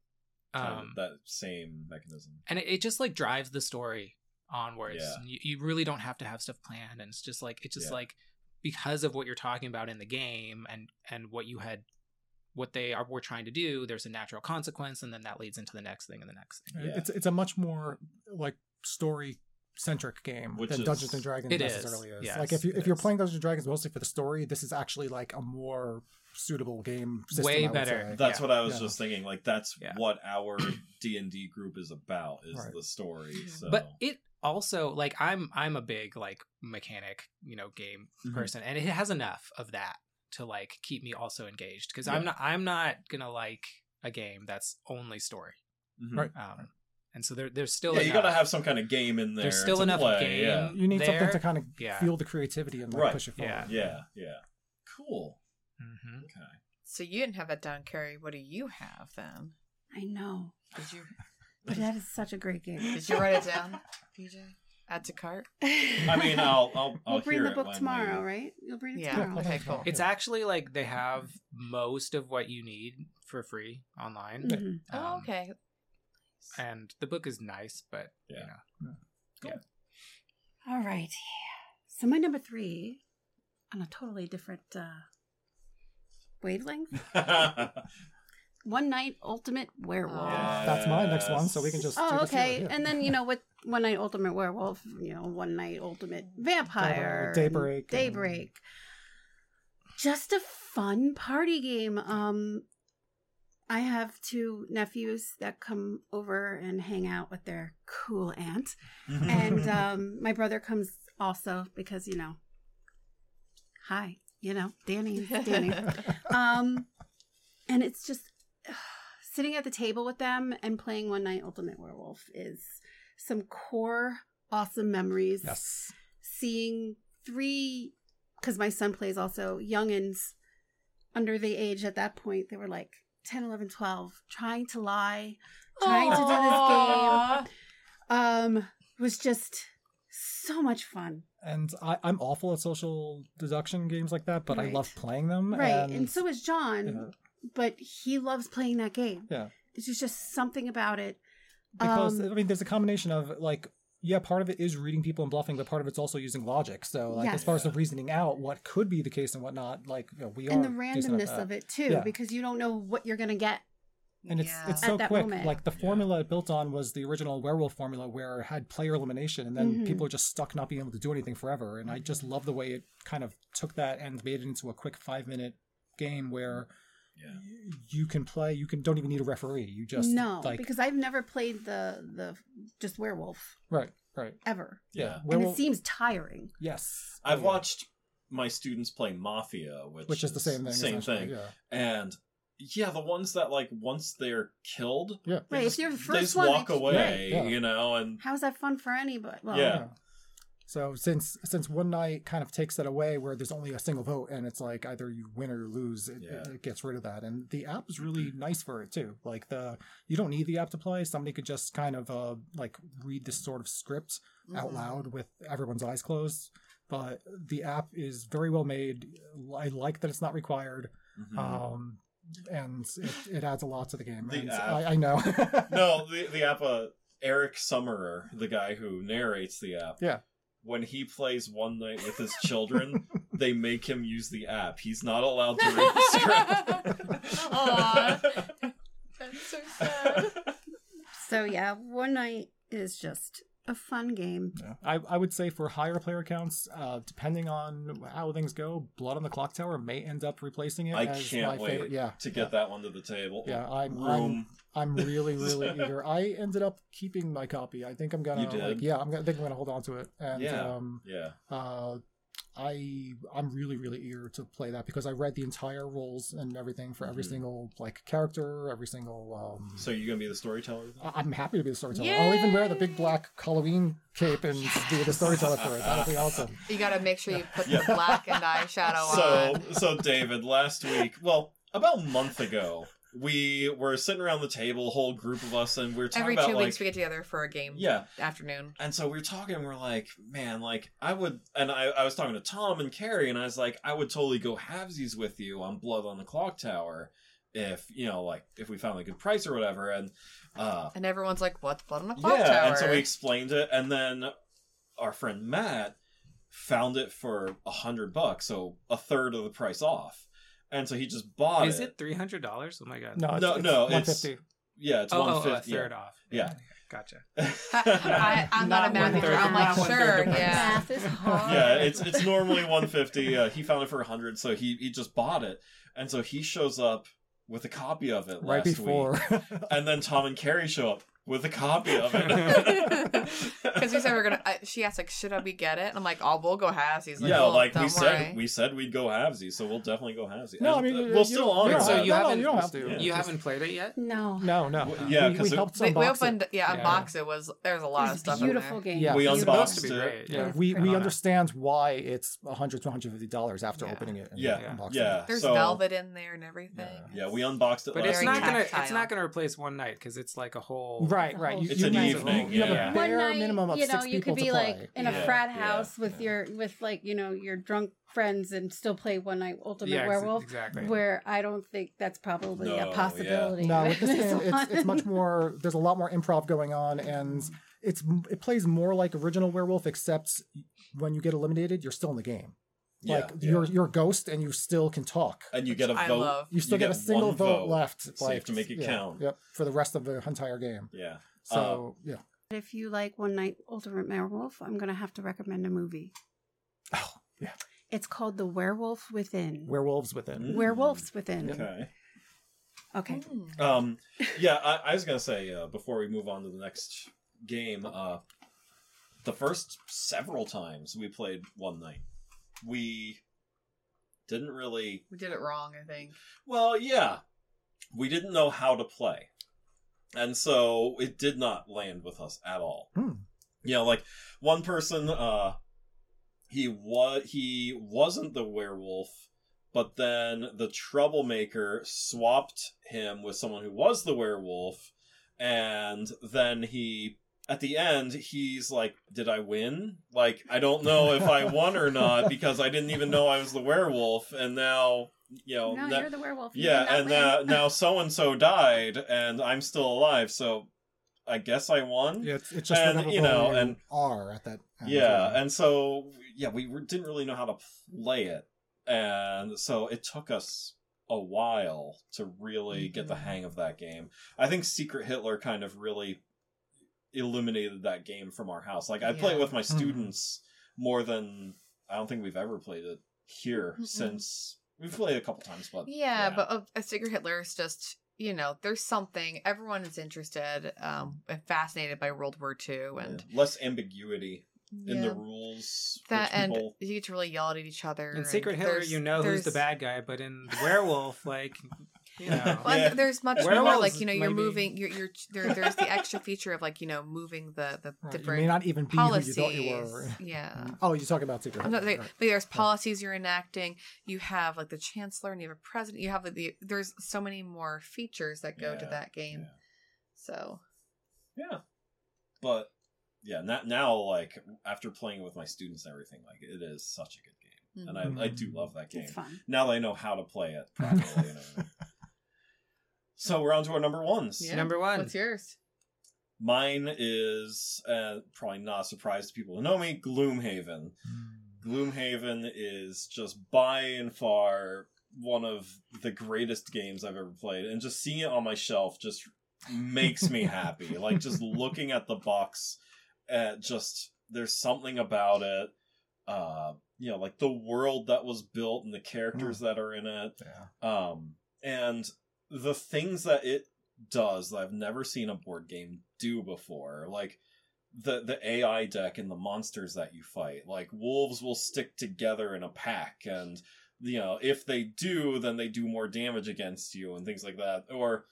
kind of- Um, that same mechanism. and it, it just like drives the story onwards. Yeah. You, you really don't have to have stuff planned, and it's just like it's just Yeah. like because of what you're talking about in the game and and what you had what they are were trying to do there's a natural consequence and then that leads into the next thing and the next thing Yeah. It's it's a much more like story centric game Which than is- Dungeons and Dragons It is, necessarily is. yes, like if you it if you're is. playing Dungeons and Dragons mostly for the story, this is actually like a more suitable game system. Way better. That's Yeah. what I was Yeah. just thinking. Like that's Yeah. what our D and D group is about is Right. the story. So. but it also like i'm i'm a big like mechanic you know game Mhm. person and it has enough of that to like keep me also engaged because Yeah. i'm not i'm not gonna like a game that's only story Mhm. Right. um and so there, there's still Yeah, you gotta have some kind of game in there. There's still to enough play, game. Yeah. You need something to kind of Yeah. feel the creativity and like Right. push it forward. Yeah. Yeah. Yeah. Cool. Mhm. Okay. So you didn't have that down, Carrie. What do you have then? I know, Did you but that is such a great game. did you write it down, PJ? Add to cart. I mean, I'll I'll, I'll we'll bring hear the book tomorrow, we- right? You'll bring it Yeah. tomorrow. Okay. Cool. it's actually like they have most of what you need for free online Mhm. Oh, Um, okay. and the book is nice but Yeah. you know All right. So my number three, on a totally different uh, wavelength, One Night Ultimate Werewolf. Yeah. That's my next one, so we can just. Oh, we can see okay. And then you know what? One Night Ultimate Werewolf. You know, One Night Ultimate Vampire. and Daybreak and- Daybreak. Just a fun party game. Um, I have two nephews that come over and hang out with their cool aunt, and um, my brother comes also because you know. Hi, you know, Danny Danny. um, and it's just sitting at the table with them and playing One Night Ultimate Werewolf is some core awesome memories. Yes. Seeing three, because my son plays also youngins under the age at that point, they were like 10, 11, 12, trying to lie, trying to do this game. Um, was just so much fun. And I, I'm awful at social deduction games like that, but I love playing them. Right. And, And, so is John, yeah, but he loves playing that game. yeah. It's just, just something about it. Because Um, I mean, there's a combination of like, yeah, part of it is reading people and bluffing, but part of it's also using logic. So, like, as far as the reasoning out what could be the case and whatnot, like, you know, we and are the randomness of it too, Yeah. because you don't know what you're gonna get. and it's Yeah. it's so quick. moment. Like the Yeah. formula it built on was the original werewolf formula, where it had player elimination, and then Mhm. people are just stuck not being able to do anything forever. And I just Mm-hmm. love the way it kind of took that and made it into a quick five minute game where Yeah. you can play. You can don't even need a referee. You just no, like because I've never played the the just werewolf right, right, ever, Yeah. and Werewolf- it seems tiring. yes. I've Oh, yeah. watched my students play Mafia, which, which is the same thing. Same thing. Yeah. And yeah, the ones that like once they're killed, Yeah. they Right, if just, you're the they just one, walk away, Yeah, yeah. you know, and How's that fun for anybody? Well, Yeah. So since since one night kind of takes that away, where there's only a single vote, and it's like either you win or you lose, it, Yeah. it gets rid of that. And the app is really nice for it too. Like the you don't need the app to play. Somebody could just kind of uh like read this sort of script out Mhm. loud with everyone's eyes closed. But the app is very well made. I like that it's not required. Mhm. Um, and it, it adds a lot to the game. The I, I know. no, the the app, uh, Eric Summerer, the guy who narrates the app. Yeah. When he plays One Night with his children, they make him use the app. He's not allowed to read the script. Aw. That's so sad. So yeah, one night is just a fun game. Yeah. I, I would say for higher player counts, uh, depending on how things go, Blood on the Clock Tower may end up replacing it. I as can't my wait favorite. Yeah, to get that one to the table. Yeah, I'm, I'm Room. I'm really really eager. I ended up keeping my copy. I think I'm gonna You did? like yeah I'm gonna I think I'm gonna hold on to it. And Yeah. um Yeah. uh I I'm really really eager to play that because I read the entire rules and everything for every Mhm. single like character, every single um So you're gonna be the storyteller? I- I'm happy to be the storyteller. I'll even wear the big black Halloween cape and be the storyteller for it. That'll be awesome. You got to make sure you put Yeah. the black and eyeshadow so on. So so David, last week, well, about a month ago, we were sitting around the table, a whole group of us, and we are talking Every about two like weeks we get together for a game yeah. afternoon. And so we were talking, and we're like, man, like I would, and I, I was talking to Tom and Carrie, and I was like, I would totally go halvesies with you on Blood on the Clocktower, if you know, like if we found a good price or whatever. And uh, And everyone's like, what's Blood on the Clock yeah, Tower? and so we explained it, and then our friend Matt found it for a hundred bucks, so a third of the price off. And so he just bought Is it. it three hundred dollars? Oh my god! No, it's, No, it's no, it's- 150. Yeah, it's oh, one oh, oh, a fifty. third off. Yeah. gotcha. I, I'm not, Not a math one teacher. I'm Not like, one third sure, of the yeah. Math is hard. yeah, it's it's normally 150. Uh, he found it for 100, so he he just bought it, and so he shows up with a copy of it right last before. week, and then Tom and Carrie show up with a copy of it. Because we said we are gonna. I, she asked like, "Should I be get it?" And I'm like, "Oh, we'll go halves." He's like, yeah, "Well, like we don't said, worry." we said we'd go halvesy, so we'll definitely go halvesy. No, I mean, uh, we'll still don't- honor you don't So you no, no, haven't- you don't have to. Yeah. You Just- haven't played it yet? No. No, no. Well, yeah, we, 'cause we it- helped we, we opened, it. yeah, Yeah. unbox it was there's a lot of It's a stuff. beautiful in there. game. Yeah. We It's unboxed supposed to be it. Yeah, Yeah. we, we understand why it's 100 to 150 dollars after opening it. Yeah, unboxing yeah. There's velvet in there and everything. Yeah, we unboxed it But it's not gonna it's not gonna replace one night because it's like a whole Right, right. You, It's you an have- evening, You have yeah. a One bare night, minimum of you know, six you people could be like in a Yeah, frat yeah, house with yeah. your with like you know your drunk friends and still play one night Ultimate yeah ex- Werewolf. exactly. Where I don't think that's probably No, a yeah. possibility. No, with this This game, it's, it's much more. There's a lot more improv going on, and it's it plays more like original Werewolf, except when you get eliminated, you're still in the game. Yeah, like yeah. you're you're a ghost, and you still can talk. and you get a I vote. love. You still You get, a single vote, vote, left. so you like, have to make it yeah, count. Yep, for the rest of the entire game. Yeah. So yeah. If you like One Night Ultimate Werewolf, I'm gonna have to recommend a movie. Oh yeah. It's called The Werewolf Within. Werewolves within. Mm. Werewolves Within. Okay. Okay. Mm. Um, yeah, I, I was gonna say uh, before we move on to the next game, uh, the first several times we played one night, we didn't really. We did it wrong, I think. Well, yeah, we didn't know how to play, and so it did not land with us at all. Hmm. You know, like one person, uh, he was he wasn't the werewolf, but then the troublemaker swapped him with someone who was the werewolf, and then he at the end he's like, "Did I win? Like I don't know if I won or not because I didn't even know I was the werewolf, and now." You know, no, that- you're the werewolf. You yeah, and win. uh, now so and so died, and I'm still alive, so I guess I won. Yeah, it's, it's just And, you know, and- are at that. at Yeah, that and so yeah, we re- didn't really know how to play it, and so it took us a while to really get the Mhm. hang of that game. I think Secret Hitler kind of really eliminated that game from our house. Like I play it with my students more than I don't think we've ever played it here Mm-mm. since we've played it a couple times, but Yeah, but uh, a Secret Hitler is just you know, there's something everyone is interested, um, and fascinated by World War II, and Yeah. less ambiguity in the rules. that, which and people- you get to really yell at each other. in Secret Hitler, you know who's the bad guy, but in Werewolf, like you know, Well, Yeah. there's much more like you know you're maybe. moving you're you're there, there's the extra feature of like you know moving the the Right, You different may not even be policies who you thought you were. yeah Oh, you're talking about Secret I'm not, Hitler, but there's policies you're enacting you have like the chancellor and you have a president you have like the there's so many more features that go to that game yeah. so Yeah. But yeah, not, now like after playing it with my students and everything, like it is such a good game. And I, I do mm-hmm. love that game. It's fun. Now that I know how to play it properly. you know. So we're on to our number ones. yeah. Number one. what's yours Mine is uh, probably not a surprise to people who know me, Gloomhaven. Hmm. Gloomhaven is just by and far one of the greatest games I've ever played, and just seeing it on my shelf just makes me happy. like just looking at the box, at just there's something about it. Uh, you know, like the world that was built and the characters that are in it. Yeah. Um, and the things that it does that I've never seen a board game do before, like the the AI deck and the monsters that you fight. Like wolves will stick together in a pack, and you know if they do, then they do more damage against you and things like that. Or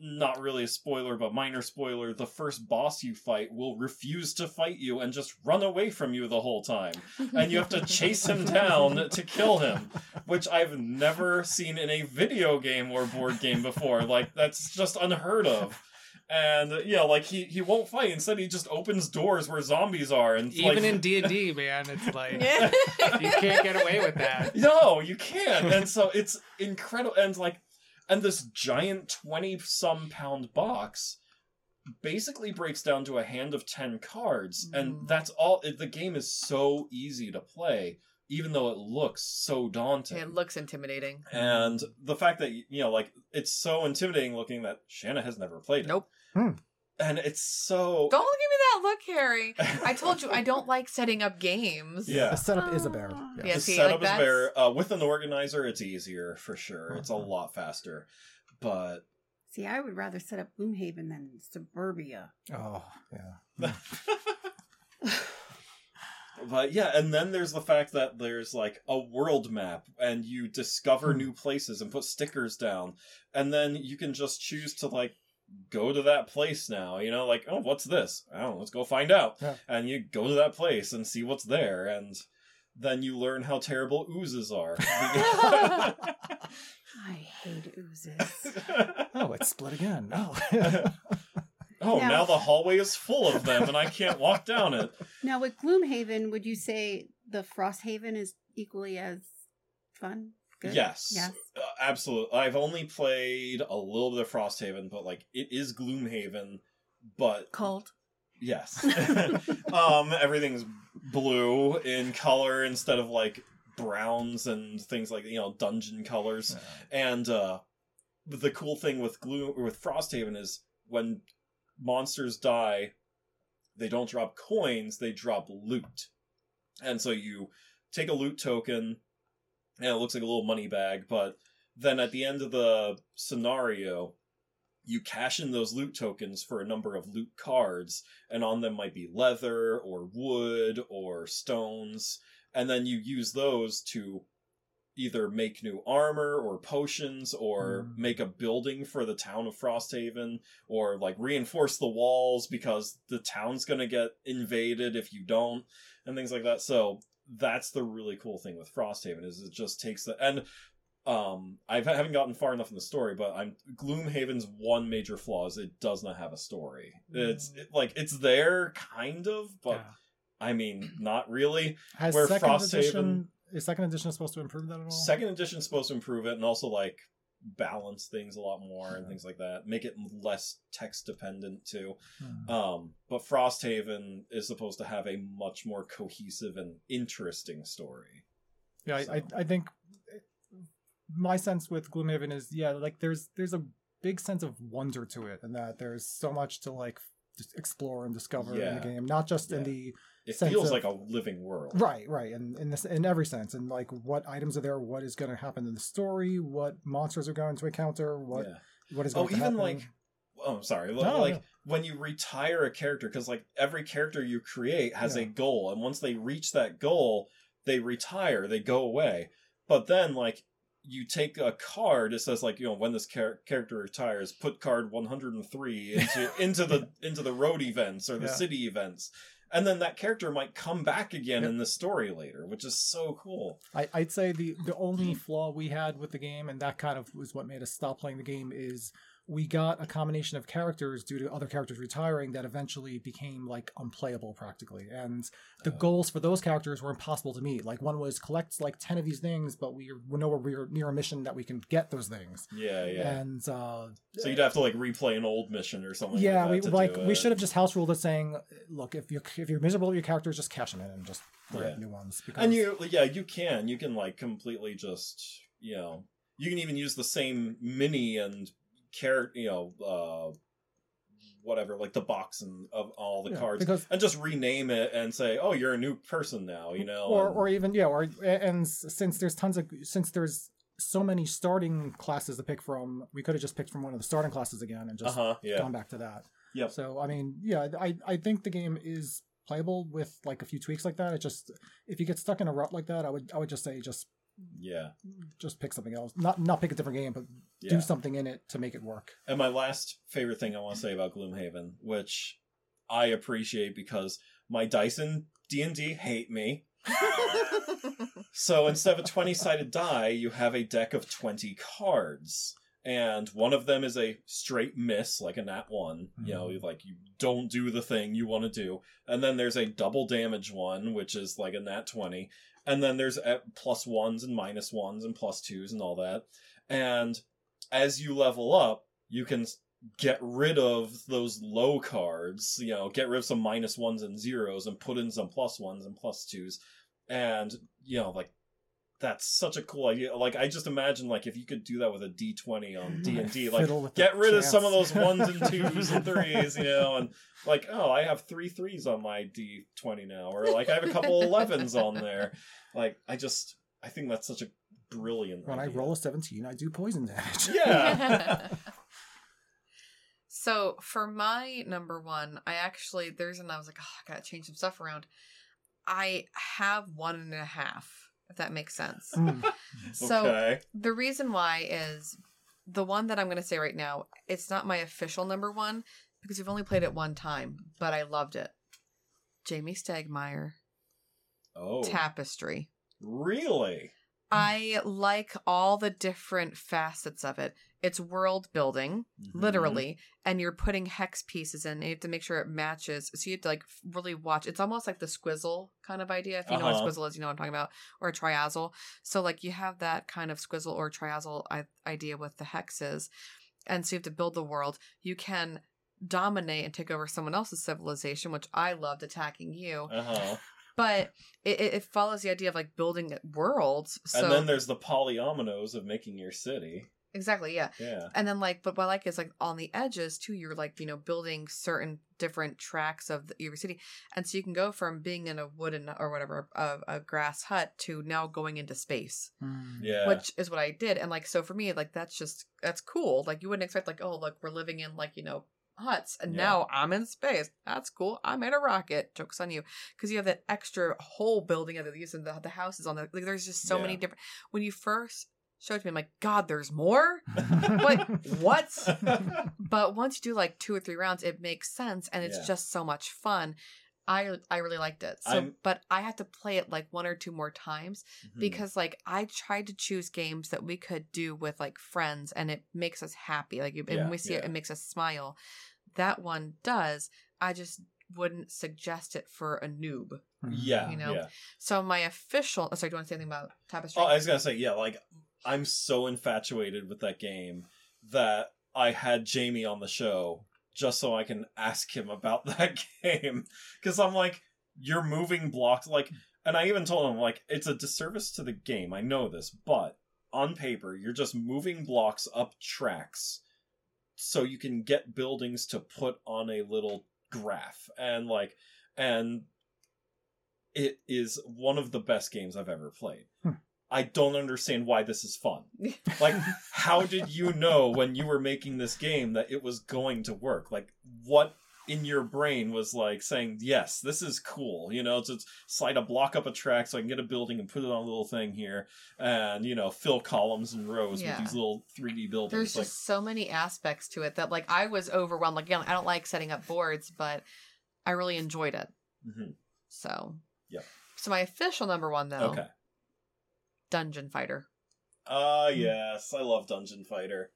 not really a spoiler, but minor spoiler: the first boss you fight will refuse to fight you and just run away from you the whole time, and you have to chase him down to kill him which I've never seen in a video game or board game before. Like that's just unheard of. And you know, like he he won't fight. Instead, he just opens doors where zombies are, and Even like, in D and D, man, it's like you can't get away with that. no, you can't. And so it's incredible. And like, and this giant twenty some pound box basically breaks down to a hand of ten cards, Mm. and that's all. It, the game is so easy to play, even though it looks so daunting. it looks intimidating. And the fact that you know, like, it's so intimidating looking that Shanna has never played it. Nope. Hmm. And it's so Don't give me that look, Harry. I told you I don't like setting up games. yeah. The setup is a bear. Ah. Yes. Yeah, the see, setup like, is better. Uh, with an organizer, it's easier for sure. It's a Mhm. lot faster. But See, I would rather set up Gloomhaven than Suburbia. Oh, yeah. but yeah, and then there's the fact that there's like a world map and you discover Hmm. new places and put stickers down. And then you can just choose to like go to that place now. You know, like, oh, what's this? I don't know, let's go find out. Yeah. And you go to that place and see what's there and then you learn how terrible oozes are. I hate oozes. Oh, it's split again. Oh. oh, Now- now the hallway is full of them and I can't walk down it. now, with Gloomhaven, would you say the Frosthaven is equally as fun? Good? Yes. Yes. Uh, absolutely. I've only played a little bit of Frosthaven, but like it is Gloomhaven, but Cold. yes. um everything's blue in color instead of like browns and things like, you know, dungeon colors. And uh the cool thing with Gloom or with Frosthaven is when monsters die, they don't drop coins, they drop loot. And so you take a loot token and it looks like a little money bag, but then at the end of the scenario, you cash in those loot tokens for a number of loot cards, and on them might be leather or wood or stones, and then you use those to either make new armor or potions or Mm. make a building for the town of Frosthaven or like reinforce the walls because the town's going to get invaded if you don't and things like that. So that's the really cool thing with Frosthaven is it just takes the and um I haven't gotten far enough in the story, but I'm Gloomhaven's one major flaw is it does not have a story. It's it, like it's there kind of, but Yeah. I mean not really. Has Where second Frosthaven- edition is second edition supposed to improve that at all? Second edition's supposed to improve it and also like balance things a lot more and things like that. Make it less text dependent too. Hmm. Um, but Frosthaven is supposed to have a much more cohesive and interesting story. Yeah, I, I, I think my sense with Gloomhaven is yeah, like there's there's a big sense of wonder to it, and that there's so much to like explore and discover in the game, not just in the It sense feels of- like a living world. right, right, and in this in every sense, and like what items are there, what is going to happen in the story, what monsters are going to encounter, what Yeah. what is Oh, going to even happen. like oh, I'm sorry. No, like no. when you retire a character, because like every character you create has Yeah. a goal, and once they reach that goal, they retire, they go away. But then like you take a card, it says like you know when this char- character retires, put card 103 into into the into the road events or the Yeah. city events. And then that character might come back again Yep. in the story later, which is so cool. I, I'd say the the only mm. flaw we had with the game, and that kind of was what made us stop playing the game, is we got a combination of characters due to other characters retiring that eventually became like unplayable practically, and the Uh. goals for those characters were impossible to meet. Like one was collect like ten of these things, but we we know we're near a mission that we can get those things, Yeah, yeah. and uh, so you'd have to like replay an old mission or something. yeah, like, we like we should have just house ruled it, saying, look, if you if you're miserable with your characters, just cash them in and just Yeah. new ones. Because And you, yeah, you can. You can like completely just you know, you can even use the same mini and carrot, you know, uh, whatever, like the box and of all the Yeah, cards, because and just rename it and say, "Oh, you're a new person now," you know, or and- or even yeah, or and since there's tons of since there's so many starting classes to pick from, we could have just picked from one of the starting classes again and just uh-huh, yeah, gone back to that. Yeah. So I mean, yeah, I I think the game is playable with like a few tweaks like that. It just if you get stuck in a rut like that, I would I would just say just yeah, just pick something else. Not not pick a different game, but yeah. do something in it to make it work. And my last favorite thing I want to say about Gloomhaven, which I appreciate because my Dyson D and D hate me. So instead of a 20 sided die, you have a deck of 20 cards. And one of them is a straight miss, like a nat one. You know, Mhm. like you don't do the thing you want to do. And then there's a double damage one, which is like a nat 20. And then there's uh, plus ones and minus ones and plus twos and all that. And as you level up, you can get rid of those low cards, you know, get rid of some minus ones and zeros and put in some plus ones and plus twos. And, you know, like, that's such a cool idea. Like, I just imagine, like, if you could do that with a D20 on mm, D&D, like, Fiddle with the get rid of some of those ones and twos and threes, you know, and like, oh, I have three threes on my D20 now, or like I have a couple 11s on there. Like, I just, I think that's such a brilliant When I roll a seventeen, I do poison damage. Yeah. so for my number one, I actually there's and I was like, oh, I gotta change some stuff around. I have one and a half, if that makes sense. Mm. So okay. the reason why is the one that I'm going to say right now, it's not my official number one because we've only played it one time, but I loved it. Jamey Stegmaier, Oh. Tapestry. Really? I like all the different facets of it. It's world building, Mm-hmm. literally, and you're putting hex pieces in. And you have to make sure it matches. So you have to like really watch. It's almost like the squizzle kind of idea. If you know Uh-huh. what squizzle is, you know what I'm talking about, or a triazzle. So like you have that kind of squizzle or triazzle i- idea with the hexes, and so you have to build the world. You can dominate and take over someone else's civilization, which I loved attacking you. Uh huh. But it, it it follows the idea of like building worlds. So and then there's the polyominoes of making your city. Exactly, yeah. Yeah. And then like, but what I like is like on the edges too. You're like you know building certain different tracks of the, your city, and so you can go from being in a wooden or whatever a, a grass hut to now going into space, Mm. Yeah. which is what I did. And like so for me, like that's just that's cool. Like you wouldn't expect like oh look we're living in like you know huts and Yeah. now I'm in space. That's cool. I made a rocket. Jokes on you because you have that extra whole building of the using the the houses on the like. There's just so many different. When you first showed to me, I'm like God, there's more. Like what? but once you do like two or three rounds it makes sense and it's Yeah. just so much fun i i really liked it so I'm- but i had to play it like one or two more times Mhm. because like i tried to choose games that we could do with like friends and it makes us happy like and Yeah, we see it it makes us smile that one does i just wouldn't suggest it for a noob yeah. you know, yeah. so my official oh, sorry do you want to say anything about tapestry Oh, I was gonna say, yeah, like I'm so infatuated with that game that I had Jamey on the show just so I can ask him about that game. Because I'm like, you're moving blocks like and I even told him like it's a disservice to the game, I know this, but on paper, you're just moving blocks up tracks so you can get buildings to put on a little graph. And like and it is one of the best games I've ever played. I don't understand why this is fun. Like, how did you know when you were making this game that it was going to work? Like, what in your brain was like saying, yes, this is cool, you know, to slide a block up a track so I can get a building and put it on a little thing here and, you know, fill columns and rows Yeah. with these little 3D buildings. There's like, just so many aspects to it that like I was overwhelmed. Like again, I don't like setting up boards, but I really enjoyed it. mhm. So yeah. So my official number one though, Okay. Dungeon Fighter. Ah, yes, I love Dungeon Fighter.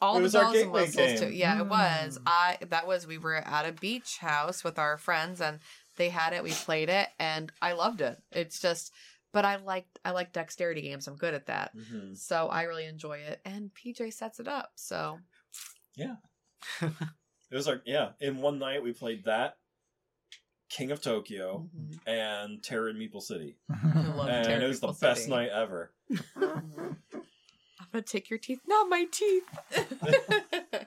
All It the was our bells and gateway whistles too. game. Yeah, it was. Mm. I that was we were at a beach house with our friends and they had it. We played it and I loved it. It's just, but I like I like dexterity games. I'm good at that. hmm So I really enjoy it. And PJ sets it up. So yeah. It was our yeah. In one night we played that, King of Tokyo, Mhm. and Terror in Meeple City. I love and Terror it was the Meeple best City. night ever. I'm gonna take your teeth, not my teeth.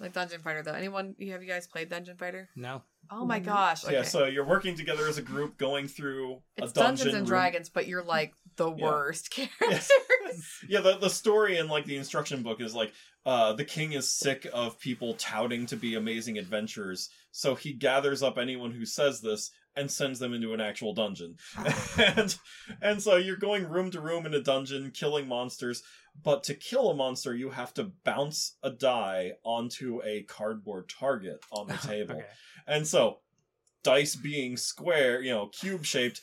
like Dungeon Fighter though. Anyone? Have you guys played Dungeon Fighter? No. Oh my Mhm. gosh! Yeah, so you're working together as a group, going through it's a dungeon. Dungeons and room. Dragons, but you're like the Yeah. worst characters. Yeah, the the story in like the instruction book is like uh the king is sick of people touting to be amazing adventurers, so he gathers up anyone who says this and sends them into an actual dungeon. and and so you're going room to room in a dungeon killing monsters, but to kill a monster you have to bounce a die onto a cardboard target on the table. Okay. And so, dice being square, you know, cube shaped,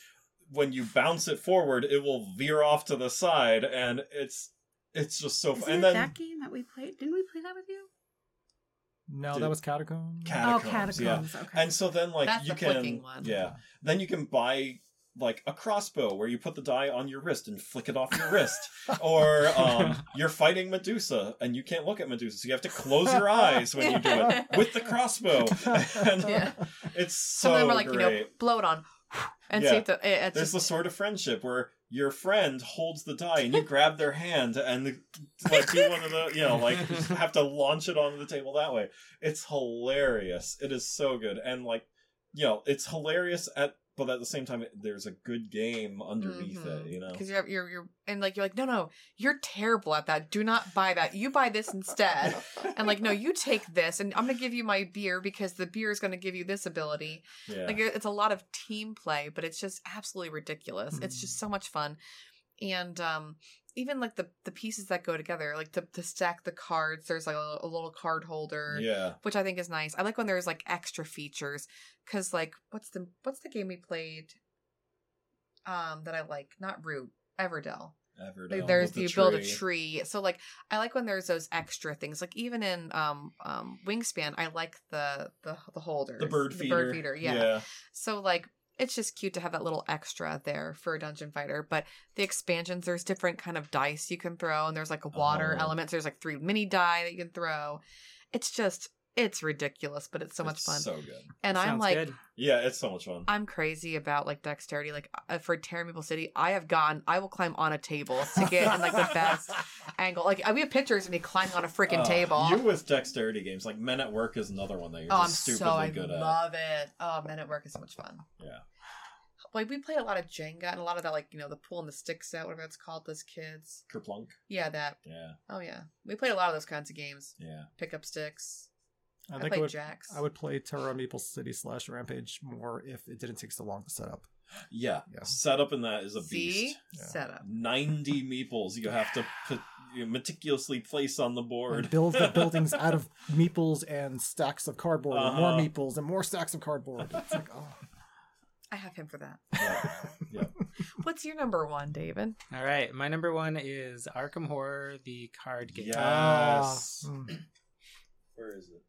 when you bounce it forward, it will veer off to the side, and it's it's just so Isn't fun. it And then that game that we played? Didn't we play that with you? No, Dude. that was Catacomb. Catacombs, oh, yeah. Okay. And so then, like That's you the can, one. yeah, then you can buy like a crossbow where you put the die on your wrist and flick it off your wrist, or um, you're fighting Medusa and you can't look at Medusa, so you have to close your eyes when you do it with the crossbow. and Yeah. it's so Some of them are like great. you know, blow it on, and Yeah. see if the, it- it's There's just the sort of friendship where your friend holds the die and you grab their hand and like do one of the you know like have to launch it onto the table that way. It's hilarious. It is so good and like you know it's hilarious at but at the same time there's a good game underneath it. You know. because you're you're you're and like you're like no no you're terrible at that. Do not buy that. You buy this instead. And like no, you take this, and I'm gonna give you my beer because the beer is gonna give you this ability. Yeah. Like it's a lot of team play, but it's just absolutely ridiculous. It's Mm. just so much fun, and um, even like the the pieces that go together, like to to stack the cards. There's like a, a little card holder, yeah. which I think is nice. I like when there's like extra features because like what's the what's the game we played, um, that I like not Root Everdell. Everdell there's the build a tree. So like I like when there's those extra things. Like even in um um Wingspan, I like the the the holders. The bird The bird feeder, yeah. So like it's just cute to have that little extra there for a dungeon fighter. But the expansions, there's different kind of dice you can throw, and there's like a water Oh. element. There's like three mini die that you can throw. It's just it's ridiculous, but it's so much It's fun. So good. and I'm like good. Yeah, it's so much fun. I'm crazy about like dexterity. Like uh, for Terror Meeple City, I have gone. I will climb on a table to get in like the best angle. Like we have pictures of me climbing on a freaking Uh, table. You with dexterity games like Men at Work is another one that you're oh, I'm just stupidly so I good at. love it. Oh, Men at Work is so much fun. Yeah. Like we played a lot of Jenga and a lot of that, like you know, the pool and the stick set whatever it's called. Those kids. Kerplunk. Yeah, that. Yeah. Oh yeah, we played a lot of those kinds of games. Yeah. Pick up sticks. I I, think I played would, Jacks. I would play Terror Meeple City slash Rampage more if it didn't take so long to set up. Yeah. Yeah. Setup in that is a See beast. Yeah. setup. 90 meeples you have to put, you meticulously place on the And board. build the buildings out of meeples and stacks of cardboard, and more Uh-huh. meeples and more stacks of cardboard. It's like, oh. I have him for that. yeah. yeah. What's your number one, David? All right, my number one is Arkham Horror, the card game. Yes. Ah, mm. Where is it?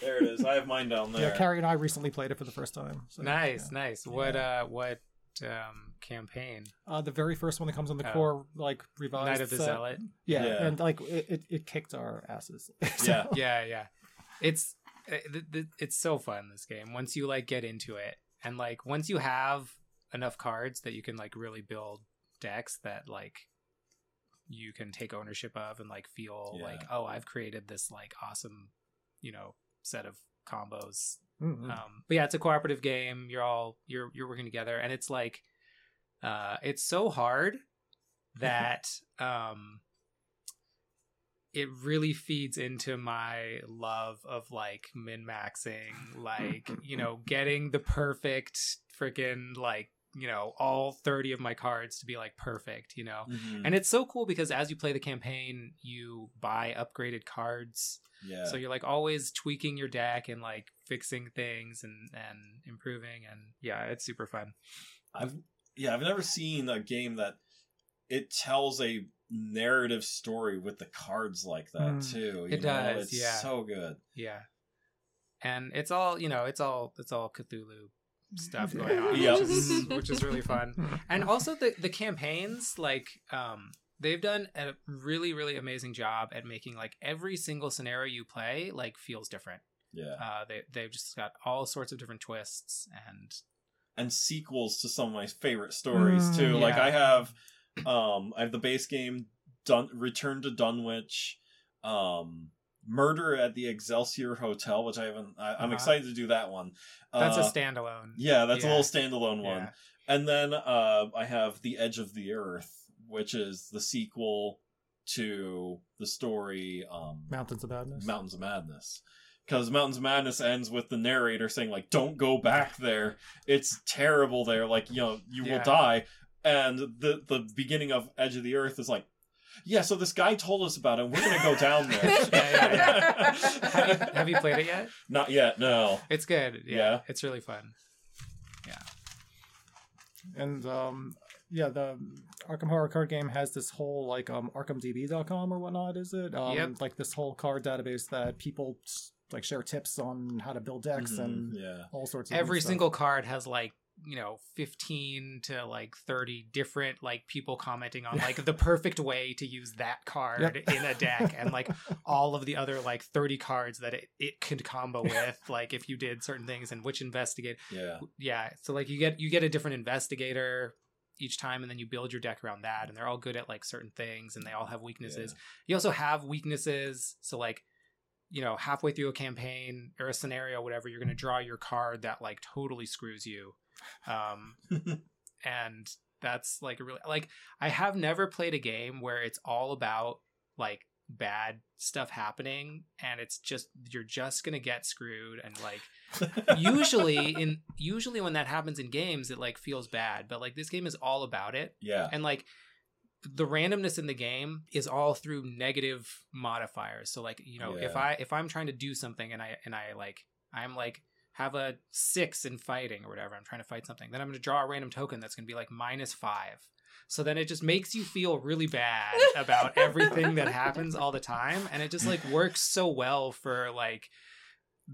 There it is. I have mine down there. Yeah, Carrie and I recently played it for the first time. So, Nice, yeah. nice. What uh, what um campaign? Uh, the very first one that comes on the Oh. core, like revised. Night of the set. Zealot. Yeah, Yeah. and like it, it, it kicked our asses. So- Yeah. yeah, yeah. It's uh, th- th- it's so fun this game once you like get into it, and like once you have enough cards that you can like really build decks that like you can take ownership of and like feel Yeah. like oh I've created this like awesome you know set of combos Mhm. um but yeah it's a cooperative game you're all you're you're working together and it's like uh it's so hard that um it really feeds into my love of like min maxing like you know getting the perfect freaking like you know all 30 of my cards to be like perfect you know Mhm. and it's so cool because as you play the campaign you buy upgraded cards yeah. so you're like always tweaking your deck and like fixing things and and improving and yeah, it's super fun. I've yeah, I've never seen a game that it tells a narrative story with the cards like that Mm. too. you It know? does, It's yeah. so good. Yeah. And it's all, you know, it's all it's all Cthulhu stuff going on, Yep. which is which is really fun. And also the the campaigns like um they've done a really really amazing job at making like every single scenario you play like feels different. Yeah. Uh, they they've just got all sorts of different twists and and sequels to some of my favorite stories Mm, too. Like. I have, um, I have the base game, Dun- Return to Dunwich, um, Murder at the Excelsior Hotel, which I haven't. I, I'm Uh-huh. excited to do that one. that's Uh, a standalone. Yeah, that's a little standalone one. Yeah. And then uh, I have The Edge of the Earth, which is the sequel to the story um, Mountains of Madness. Mountains of Madness. Because Mountains of Madness ends with the narrator saying, like, don't go back there. It's terrible there. Like, you know, you Yeah. will die. And the the beginning of Edge of the Earth is like, yeah, so this guy told us about it. and We're going to go down there. Yeah, yeah, have, you, have you played it yet? Not yet, no. It's good. Yeah, Yeah. it's really fun. Yeah. And um, yeah, the Arkham Horror card game has this whole like um ArkhamDB.com or whatnot, is it? Um, Yep. Like this whole card database that people like share tips on how to build decks Mhm, and yeah. all sorts of Every neat stuff. single card has like you know 15 to like 30 different like people commenting on like the perfect way to use that card Yep. in a deck and like all of the other like 30 cards that it, it could combo with like if you did certain things and which investigate Yeah. yeah so like you get you get a different investigator each time and then you build your deck around that and they're all good at like certain things and they all have weaknesses you also have weaknesses so like you know halfway through a campaign or a scenario whatever you're going to draw your card that like totally screws you um and that's like a really like i have never played a game where it's all about like bad stuff happening and it's just you're just gonna get screwed and like usually in usually when that happens in games it like feels bad but like this game is all about it. Yeah. and like the randomness in the game is all through negative modifiers. So like you know if i if i'm trying to do something and i and i like i'm like have a six in fighting or whatever i'm trying to fight something then i'm going to draw a random token that's going to be like minus five so then it just makes you feel really bad about everything that happens all the time and it just like works so well for like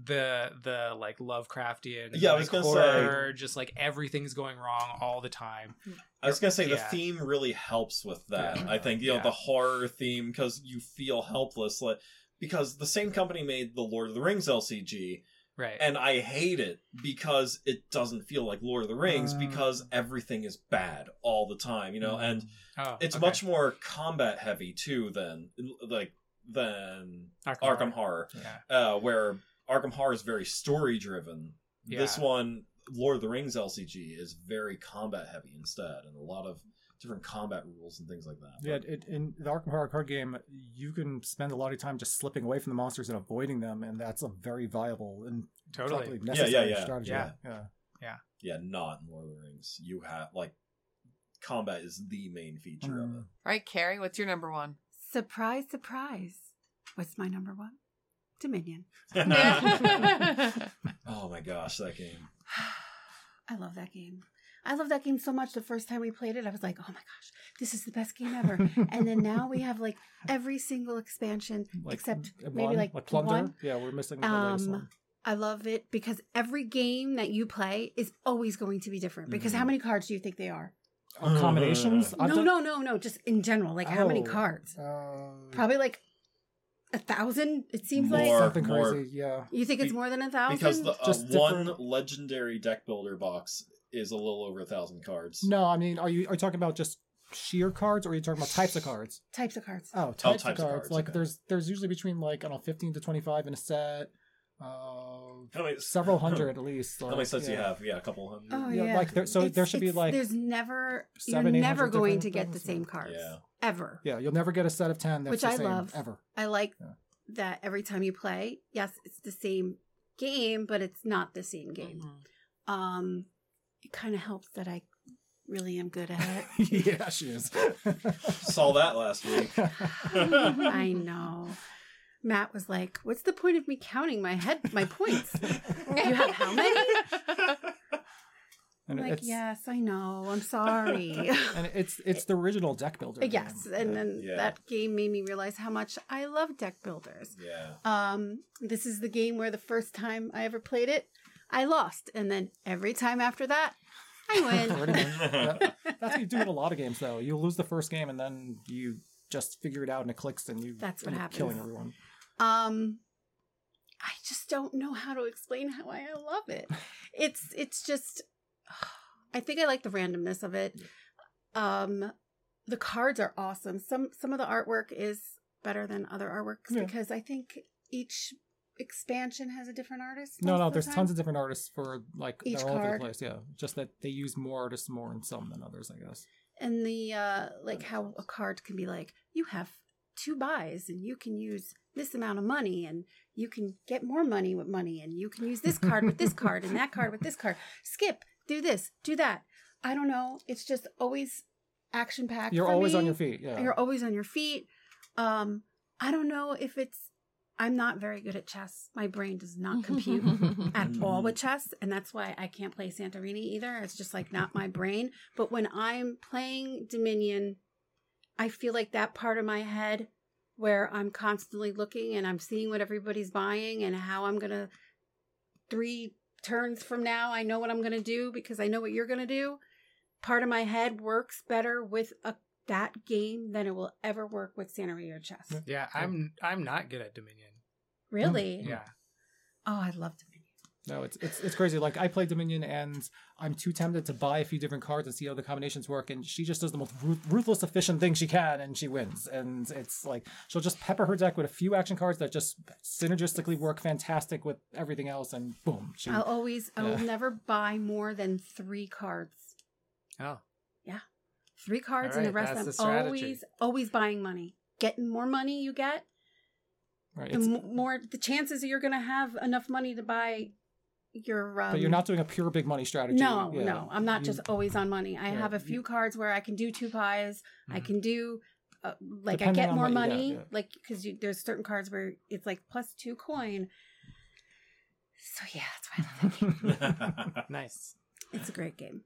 the the like Lovecraftian Yeah, I was gonna say- horror, just like everything's going wrong all the time. I was gonna say the theme really helps with that. Yeah. I think you know Yeah. the horror theme because you feel helpless, like because the same company made the Lord of the Rings LCG, Right. and I hate it because it doesn't feel like Lord of the Rings Uh. because everything is bad all the time, you know, and oh, it's okay. much more combat heavy too than like than Arkham, Horror, Yeah. uh, where Arkham Horror is very story driven. This one, Lord of the Rings LCG, is very combat heavy instead, and a lot of different combat rules and things like that. Yeah, it, in the Arkham Horror card game, you can spend a lot of time just slipping away from the monsters and avoiding them, and that's a very viable and Totally. probably yeah, necessary yeah. strategy. Yeah. yeah. yeah, not in Lord of the Rings. You have like combat is the main feature of it. Mm. All right, Carrie, what's your number one? Surprise, surprise. What's my number one? Dominion. oh my gosh, that game. I love that game. I love that game so much. The first time we played it, I was like, oh my gosh, this is the best game ever. and then now we have like every single expansion Like, except uh, maybe one, like Plunder. one. Yeah, we're missing the Um, one. I love it because every game that you play is always going to be different. Because how Mhm. many cards do you think they are? Oh, combinations? I've no, done- no, no, no. Just in general. Like how many Oh, cards? Uh, Probably like a thousand. It seems More. like. something more- crazy. Yeah. You think it's Be- more than a thousand? because the uh, Just one different- legendary deck builder box is a little over a thousand cards. No, I mean, are you are you talking about just sheer cards, or are you talking about types of cards? types of cards. Oh, types, types of of cards. cards, Like okay. there's there's usually between like I don't know, fifteen to twenty five in a set. Uh, How many, several hundred at least. How many like, sets do you have? Yeah, a couple hundred. Oh Yeah, yeah, like there- so there should be, like, there's never seven, you're never going to get the same cards Yeah. ever. Yeah, you'll never get a set of ten that's Which the I same love. ever. I like Yeah. that every time you play, yes, it's the same game, but it's not the same game. Mm-hmm. Um, it kind of helps that I really am good at it. yeah, she is. Saw that last week. I know. Matt was like, "What's the point of me counting my head, my points?" You have how many? And I'm like, yes, I know. I'm sorry. and it's it's the original deck builder. yes, game. and then Yeah. that game made me realize how much I love deck builders. yeah. Um, this is the game where the first time I ever played it, I lost, and then every time after that, I win. That- that's what you do in a lot of games, though. You lose the first game, and then you just figure it out, and it clicks, and you That's what end happens. killing everyone. um, I just don't know how to explain how I love it. It's it's just I think I like the randomness of it. Um the cards are awesome. Some some of the artwork is better than other artworks Yeah. because I think each expansion has a different artist. No, no, the there's time. tons of different artists for like Each they're all over card. the place. Yeah, just that they use more artists more in some than others, I guess. and the uh like how a card can be like you have two buys and you can use this amount of money and you can get more money with money and you can use this card with this card and that card with this card skip do this do that i don't know it's just always action packed You're always on your feet. Yeah. you're always on your feet um i don't know if it's i'm not very good at chess. My brain does not compute at all with mm. chess and that's why i can't play santorini either. It's just like not my brain. But when i'm playing dominion i feel like that part of my head where i'm constantly looking and i'm seeing what everybody's buying and how i'm gonna three turns from now i know what i'm gonna do because i know what you're gonna do. Part of my head works better with a that game than it will ever work with santorini or chess Yeah. Yeah, I'm I'm not good at Dominion. really mm. Yeah. oh i love dominion No, it's it's it's crazy. Like I play Dominion, and I'm too tempted to buy a few different cards and see how the combinations work. And she just does the most ruthless, efficient thing she can, and she wins. And it's like she'll just pepper her deck with a few action cards that just synergistically work fantastic with everything else, and boom, she. I'll always, I will never buy more than three cards. Oh. Three cards, All and the rest that's I'm the always, always buying money. Getting more money you get, right, the m- more the chances that you're going to have enough money to buy your. Um, but you're not doing a pure big money strategy. No, Yeah. no, I'm not You- just always on money. I Yeah, have a you- few cards where I can do two pies. I Mhm. can do. Uh, like I get more what money, yeah. like because there's certain cards where it's like plus two coin. So yeah, that's why I love that game. Nice. It's a great game.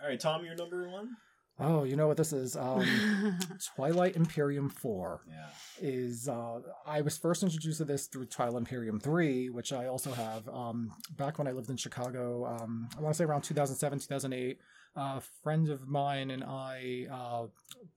All right, Tom, your number one. Oh, you know what this is? Um, Twilight Imperium Four. Yeah. is uh, I was first introduced to this through Twilight Imperium 3, which I also have. Um, back when I lived in Chicago, um, I want to say around 2007, 2008, a friend of mine and I, uh,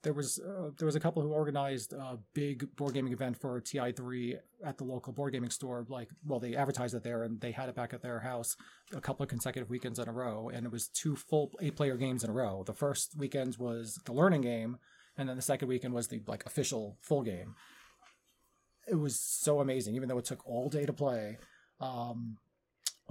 there was uh, there was a couple who organized a big board gaming event for TI3 at the local board gaming store. Like, well, they advertised it there and they had it back at their house a couple of consecutive weekends in a row, and it was two full eight-player games in a row. The first weekend was the learning game, and then the second weekend was the like official full game it was so amazing, even though it took all day to play. Um,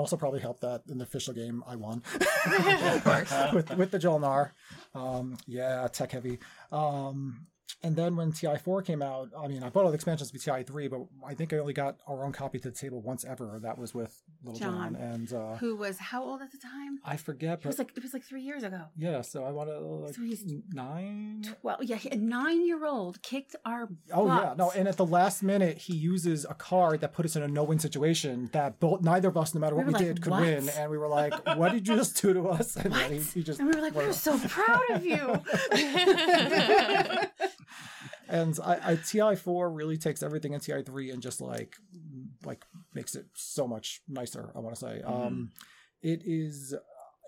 also, probably helped that in the official game I won Of course. with with the Jol-Nar. Um, yeah, tech heavy. Um, and then when TI4 came out, I mean, I bought all the expansions with TI3, but I think I only got our own copy to the table once ever. That was with Little John, John. and uh, Who was how old at the time? I forget, It was like it was like three years ago. yeah. So I want to like So he's- nine. Well, yeah, a nine-year-old kicked our. Oh yeah, no, and at the last minute, he uses a card that put us in a no-win situation that both neither of us, no matter We what we, were like, did, could "What?" win. And we were like, "What did you just do to us?" And then he, he just and we were like, we're so proud of you. and I, I TI four really takes everything in TI three and just like like makes it so much nicer. I want to say, um, it is.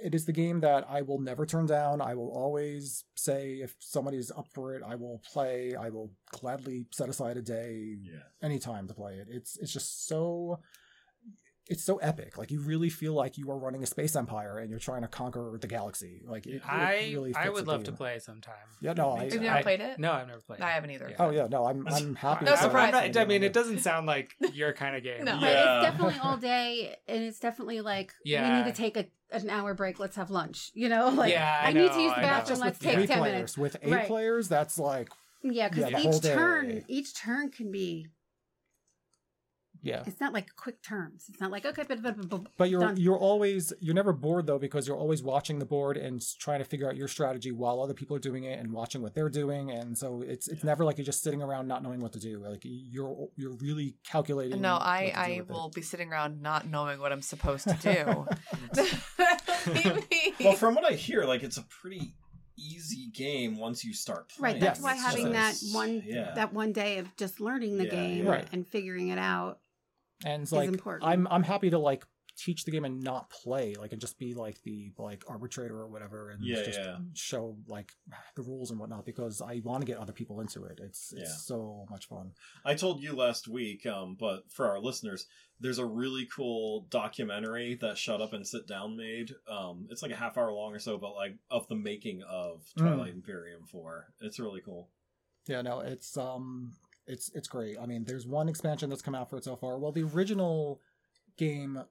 It is the game that I will never turn down. I will always say if somebody's up for it, I will play. I will gladly set aside a day Yeah. anytime to play it. It's it's just so it's so epic. Like you really feel like you are running a space empire and you're trying to conquer the galaxy. Like it, it I really I would the love to play sometime. Yeah, no, I, Have you I- never played it? No, I've never played. it. I haven't either. Yeah. Oh yeah, no, I'm I'm happy. No surprise. I'm not- I mean, it doesn't sound like your kind of game. No. But Yeah. it's definitely all day, and it's definitely like we need to take a an hour break. Let's have lunch. You know, like Yeah, I I, need to use the I. Not bathroom. just Let's with take three ten players. minutes. With eight Right. players, that's like Yeah, because Yeah, the whole each day. turn, each turn can be. Yeah. It's not like quick turns. It's not like okay, but, but, but, But you're done. you're always you're never bored though because you're always watching the board and trying to figure out your strategy while other people are doing it and watching what they're doing and so it's it's never like you're just sitting around not knowing what to do like you're you're really calculating. No, I I with it. will be sitting around not knowing what I'm supposed to do. Well, from what I hear, like it's a pretty easy game once you start playing. right. That's Yes. why It's having that one yeah. that one day of just learning the Yeah, game yeah. Right. and figuring it out. And it's like important. I'm I'm happy to like teach the game and not play, like and just be like the like arbitrator or whatever, and Yeah, just yeah. show like the rules and whatnot because I want to get other people into it. It's it's Yeah. so much fun. I told you last week, um, but for our listeners, there's a really cool documentary that Shut Up and Sit Down made. Um, it's like a half hour long or so, but like of the making of Twilight Imperium 4. It's really cool. Yeah, no, it's um, it's it's great. I mean, there's one expansion that's come out for it so far. Well, the original game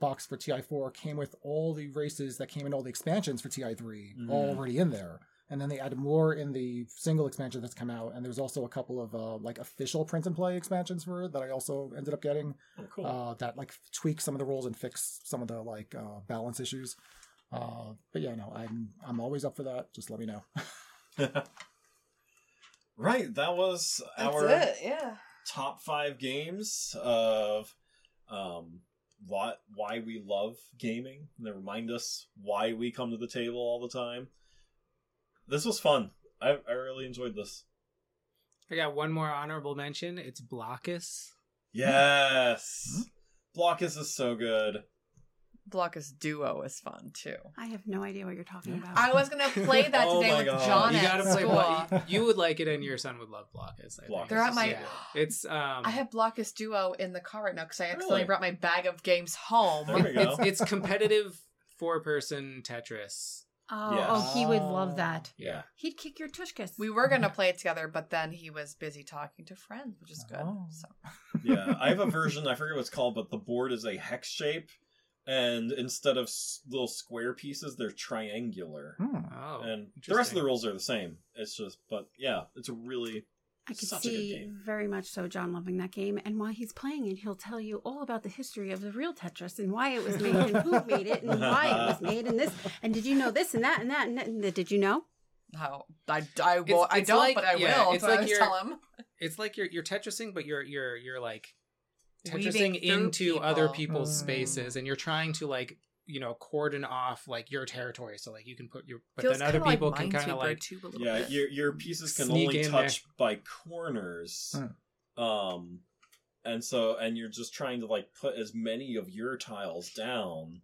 box for TI4 came with all the races that came in all the expansions for TI3 Mhm. already in there. And then they added more in the single expansion that's come out. And there's also a couple of uh, like official print and play expansions for it that I also ended up getting Oh, cool. uh, that like tweak some of the rules and fix some of the like uh, balance issues. Uh, but yeah, no, I'm I'm always up for that. Just let me know. right, that was our Yeah. top five games of um, what why we love gaming. They remind us why we come to the table all the time. This was fun. I, I really enjoyed this. I got one more honorable mention. It's Blokus. Yes. Blokus is so good. Blokus Duo is fun too. I have no idea what you're talking about. I was gonna play that Oh today my with God. John you at gotta play. school. You would like it, and your son would love Blokus. I think. They're at my. Yeah. It's um. I have Blokus Duo in the car right now because I accidentally Really? brought my bag of games home. There we go. it's it's competitive four person Tetris. oh, Yes. oh, he would love that. Yeah. He'd kick your tushkas. We were gonna play it together, but then he was busy talking to friends, which is good. Oh. So yeah, I have a version. I forget what it's called, but the board is a hex shape, and instead of s- little square pieces, they're triangular. Hmm. Oh. and the rest of the rules are the same. It's just, but yeah, it's a really I could Such a good see game. very much so John loving that game. And while he's playing it, he'll tell you all about the history of the real Tetris and why it was made and who made it and why it was made and this. And did you know this and that and that and, that, and that? Did you know? how I I will It's- I it's don't, like- but I yeah, will. it's so I like always you're- tell him. It's like you're you're Tetrising, but you're you're you're like Weaving Tetrising through into other people's Mm. spaces, and you're trying to like you know cordon off like your territory, so like you can put your but Feels then other people like can kind of Minesweeper, like too, a little yeah. bit. Your your pieces can Sneak only in touch by corners, Hmm. um, and so and you're just trying to like put as many of your tiles down,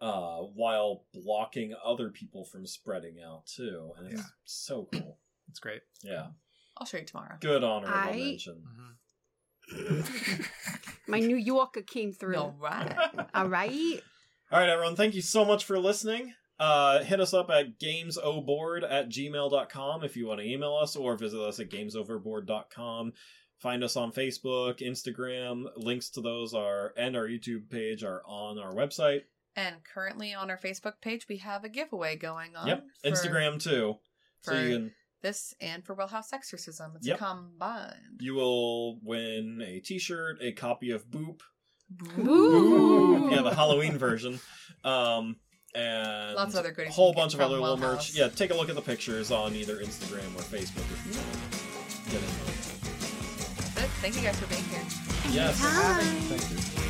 uh, while blocking other people from spreading out too, and it's Yeah. so cool. it's great. Yeah, I'll show you tomorrow. good honorable I- mention. Mhm. My New Yorker came through. All right. All right. All right, everyone. Thank you so much for listening. Uh, hit us up at gamesoboard at gmail.com if you want to email us or visit us at gamesoverboard.com. Find us on Facebook, Instagram. Links to those are and our YouTube page are on our website. And currently on our Facebook page, we have a giveaway going on. yep. for Instagram too. So you can This and for Wellhouse Exorcism. It's Yep. combined. you will win a t-shirt, a copy of Boop. Ooh. Yeah, the Halloween version. Um and Lots of other goodies a whole bunch of other from little merch. Yeah, take a look at the pictures on either Instagram or Facebook if you want to get into it. Thank you guys for being here. Yes. Hi. Thank you.